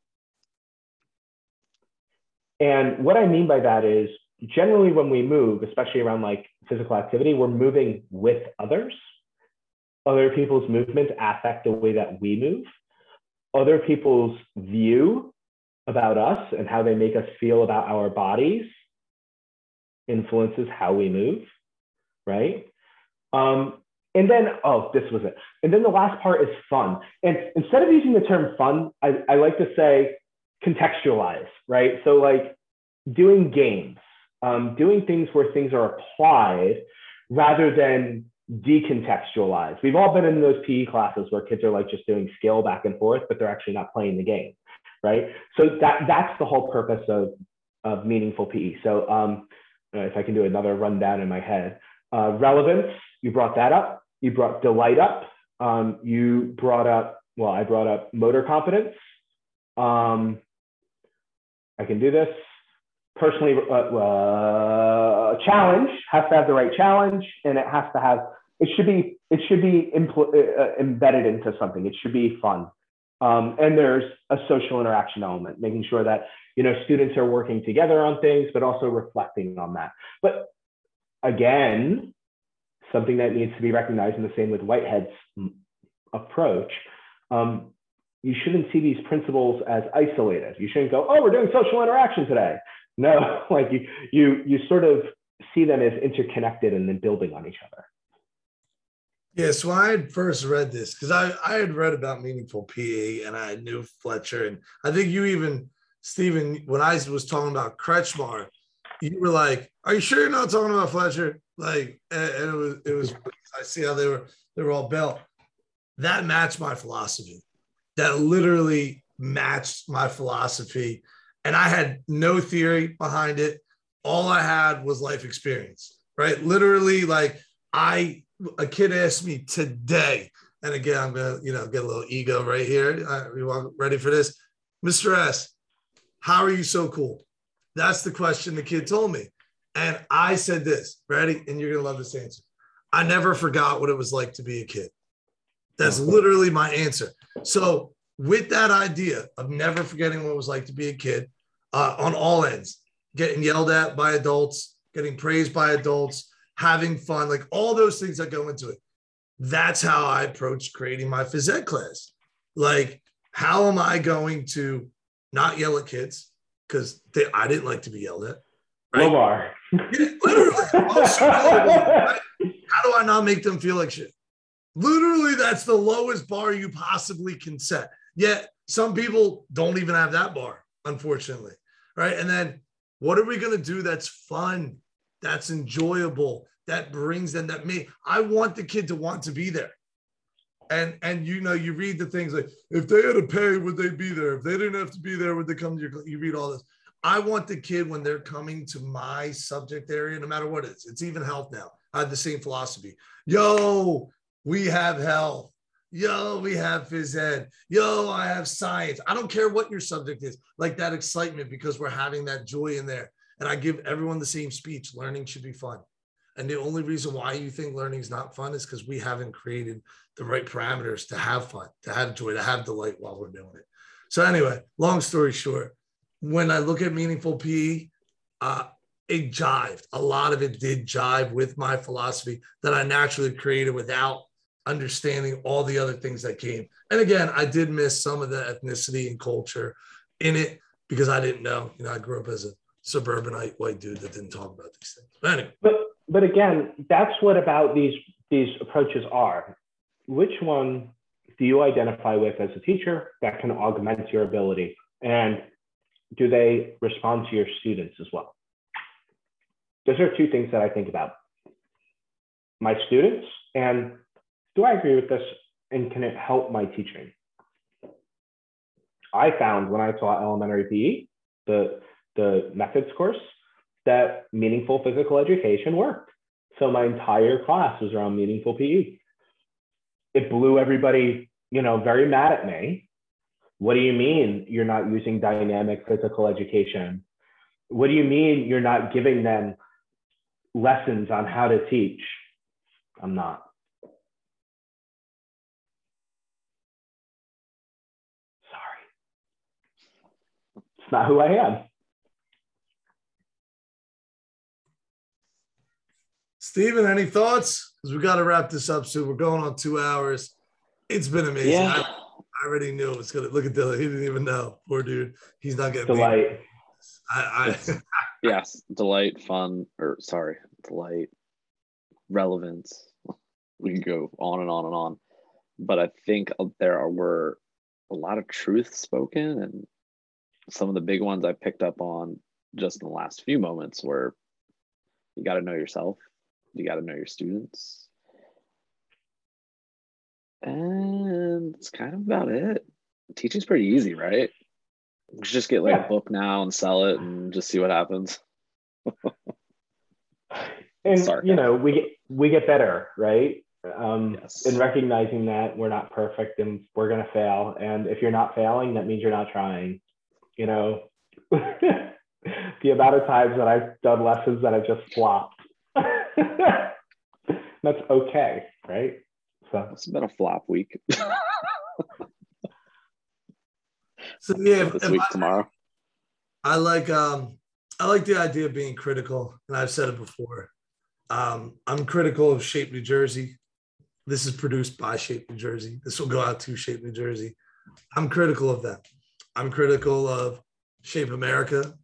And what I mean by that is generally when we move, especially around like physical activity, we're moving with others. Other people's movements affect the way that we move. Other people's view about us and how they make us feel about our bodies influences how we move, right? Um, and then, oh, this was it. And then the last part is fun. And instead of using the term fun, I, I like to say contextualize, right? So, like doing games, um, doing things where things are applied rather than decontextualized. We've all been in those PE classes where kids are like just doing skill back and forth, but they're actually not playing the game, right? So that that's the whole purpose of of meaningful PE. So um, if I can do another rundown in my head, uh, relevance. You brought that up. You brought delight up. Um, you brought up well, I brought up motor competence. Um, I can do this personally uh, uh, challenge has to have the right challenge and it has to have it should be it should be impl- uh, uh, embedded into something it should be fun um, and there's a social interaction element making sure that you know students are working together on things but also reflecting on that but again something that needs to be recognized and the same with whitehead's approach, um, you shouldn't see these principles as isolated. You shouldn't go, oh, we're doing social interaction today. No, like you, you, you sort of see them as interconnected and then building on each other. Yeah, so I had first read this because I, I had read about meaningful PE and I knew Fletcher. And I think you even, Stephen, when I was talking about Kretchmar, you were like, Are you sure you're not talking about Fletcher? Like, and, and it was, it was, I see how they were, they were all built. That matched my philosophy. That literally matched my philosophy. And I had no theory behind it. All I had was life experience, right? Literally, like, I a kid asked me today, and again, I'm gonna, you know, get a little ego right here. Uh, you ready for this, Mr. S? How are you so cool? That's the question the kid told me, and I said this. Ready? And you're gonna love this answer. I never forgot what it was like to be a kid. That's literally my answer. So, with that idea of never forgetting what it was like to be a kid, uh, on all ends, getting yelled at by adults, getting praised by adults, having fun, like all those things that go into it. That's how I approach creating my phys ed class. Like, how am I going to not yell at kids? Because I didn't like to be yelled at. Right? Lamar. Yeah, literally. how do I not make them feel like shit? Literally, that's the lowest bar you possibly can set. Yet some people don't even have that bar, unfortunately. Right. And then what are we going to do that's fun? that's enjoyable, that brings them that me. I want the kid to want to be there. And and you know, you read the things like if they had to pay, would they be there? If they didn't have to be there, would they come to your you read all this. I want the kid when they're coming to my subject area, no matter what it is, it's even health now. I have the same philosophy. Yo, we have health. Yo, we have phys ed. Yo, I have science. I don't care what your subject is, like that excitement because we're having that joy in there. And I give everyone the same speech learning should be fun. And the only reason why you think learning is not fun is because we haven't created the right parameters to have fun, to have joy, to have delight while we're doing it. So, anyway, long story short, when I look at meaningful PE, uh, it jived. A lot of it did jive with my philosophy that I naturally created without understanding all the other things that came. And again, I did miss some of the ethnicity and culture in it because I didn't know. You know, I grew up as a suburbanite white dude that didn't talk about these things. But anyway. But but again, that's what about these these approaches are. Which one do you identify with as a teacher that can augment your ability? And do they respond to your students as well? Those are two things that I think about. My students and do I agree with this and can it help my teaching? I found when I taught elementary PE, the the methods course that meaningful physical education worked. So my entire class was around meaningful PE. It blew everybody, you know, very mad at me. What do you mean you're not using dynamic physical education? What do you mean you're not giving them lessons on how to teach? I'm not. Sorry. It's not who I am. Stephen, any thoughts? Because we got to wrap this up soon. We're going on two hours. It's been amazing. Yeah. I, I, already knew it was gonna look at Dillon. He didn't even know. Poor dude. He's not getting delight. I, I yes, delight, fun, or sorry, delight, relevance. We can go on and on and on, but I think there are, were a lot of truth spoken, and some of the big ones I picked up on just in the last few moments were you got to know yourself you got to know your students. And it's kind of about it. Teaching's pretty easy, right? Just get like yeah. a book now and sell it and just see what happens. and you know, we get we get better, right? Um, yes. In recognizing that we're not perfect and we're gonna fail, and if you're not failing, that means you're not trying. You know, the amount of times that I've done lessons that I just flopped That's okay, right? So it's been a flop week. so yeah, this week I, tomorrow. I like um I like the idea of being critical, and I've said it before. Um, I'm critical of Shape New Jersey. this is produced by Shape New Jersey. This will go out to Shape New Jersey. I'm critical of them. I'm critical of Shape America.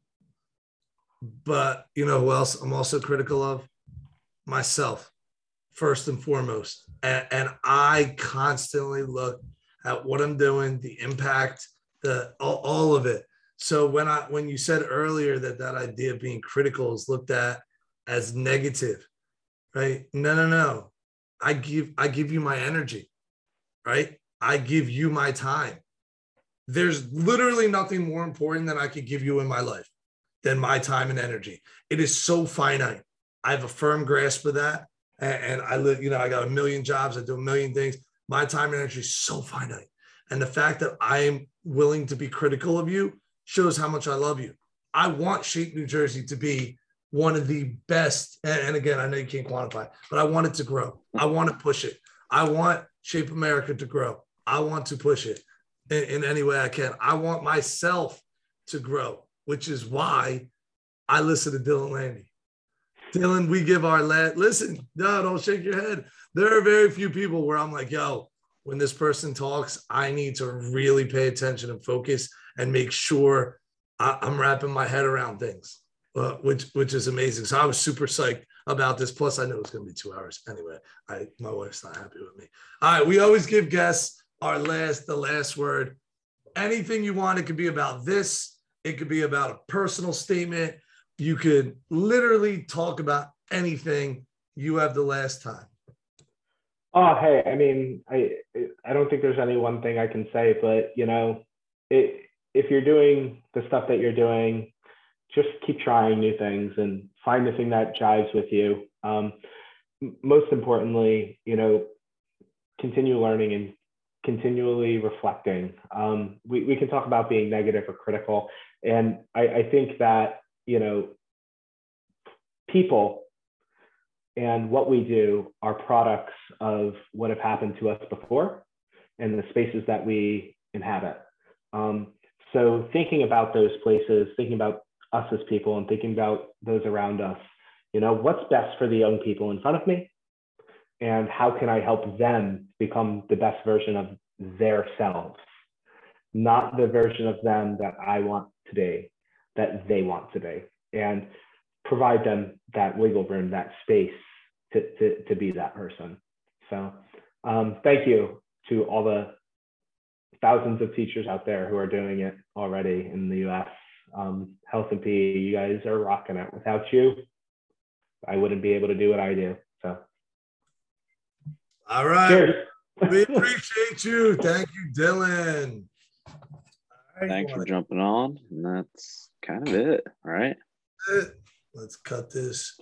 But you know who else I'm also critical of? Myself, first and foremost. And, and I constantly look at what I'm doing, the impact, the all, all of it. So when I when you said earlier that that idea of being critical is looked at as negative, right? No, no, no. I give I give you my energy, right? I give you my time. There's literally nothing more important than I could give you in my life than my time and energy. It is so finite. I have a firm grasp of that. And, and I live, you know, I got a million jobs, I do a million things. My time and energy is so finite. And the fact that I am willing to be critical of you shows how much I love you. I want Shape New Jersey to be one of the best. And again, I know you can't quantify, but I want it to grow. I want to push it. I want Shape America to grow. I want to push it in, in any way I can. I want myself to grow, which is why I listen to Dillon Landi. Dylan, we give our last listen. No, don't shake your head. There are very few people where I'm like, yo, when this person talks, I need to really pay attention and focus and make sure I, am wrapping my head around things, uh, which which is amazing. So I was super psyched about this. Plus, I knew it was going to be two hours anyway. I my wife's not happy with me. All right, we always give guests our last the last word. Anything you want, it could be about this. It could be about a personal statement. You could literally talk about anything. You have the last time. Oh, hey, I mean, I I don't think there's any one thing I can say, but you know, it, if you're doing the stuff that you're doing, just keep trying new things and find the thing that jives with you. Um, most importantly, you know, continue learning and continually reflecting. Um, we, we can talk about being negative or critical. And I, I think that, you know, people and what we do are products of what have happened to us before and the spaces that we inhabit. Um, so thinking about those places, thinking about us as people and thinking about those around us, you know, what's best for the young people in front of me? And how can I help them become the best version of their selves? Not the version of them that I want today, that they want today. And provide them that wiggle room, that space to, to, to be that person. So um, thank you to all the thousands of teachers out there who are doing it already in the US. Um, Health and PE, you guys are rocking it. Without you, I wouldn't be able to do what I do. So, all right. Cheers. we appreciate you. Thank you, Dillon. Right, Thanks for jumping on. And that's kind of it. All right. Let's cut this.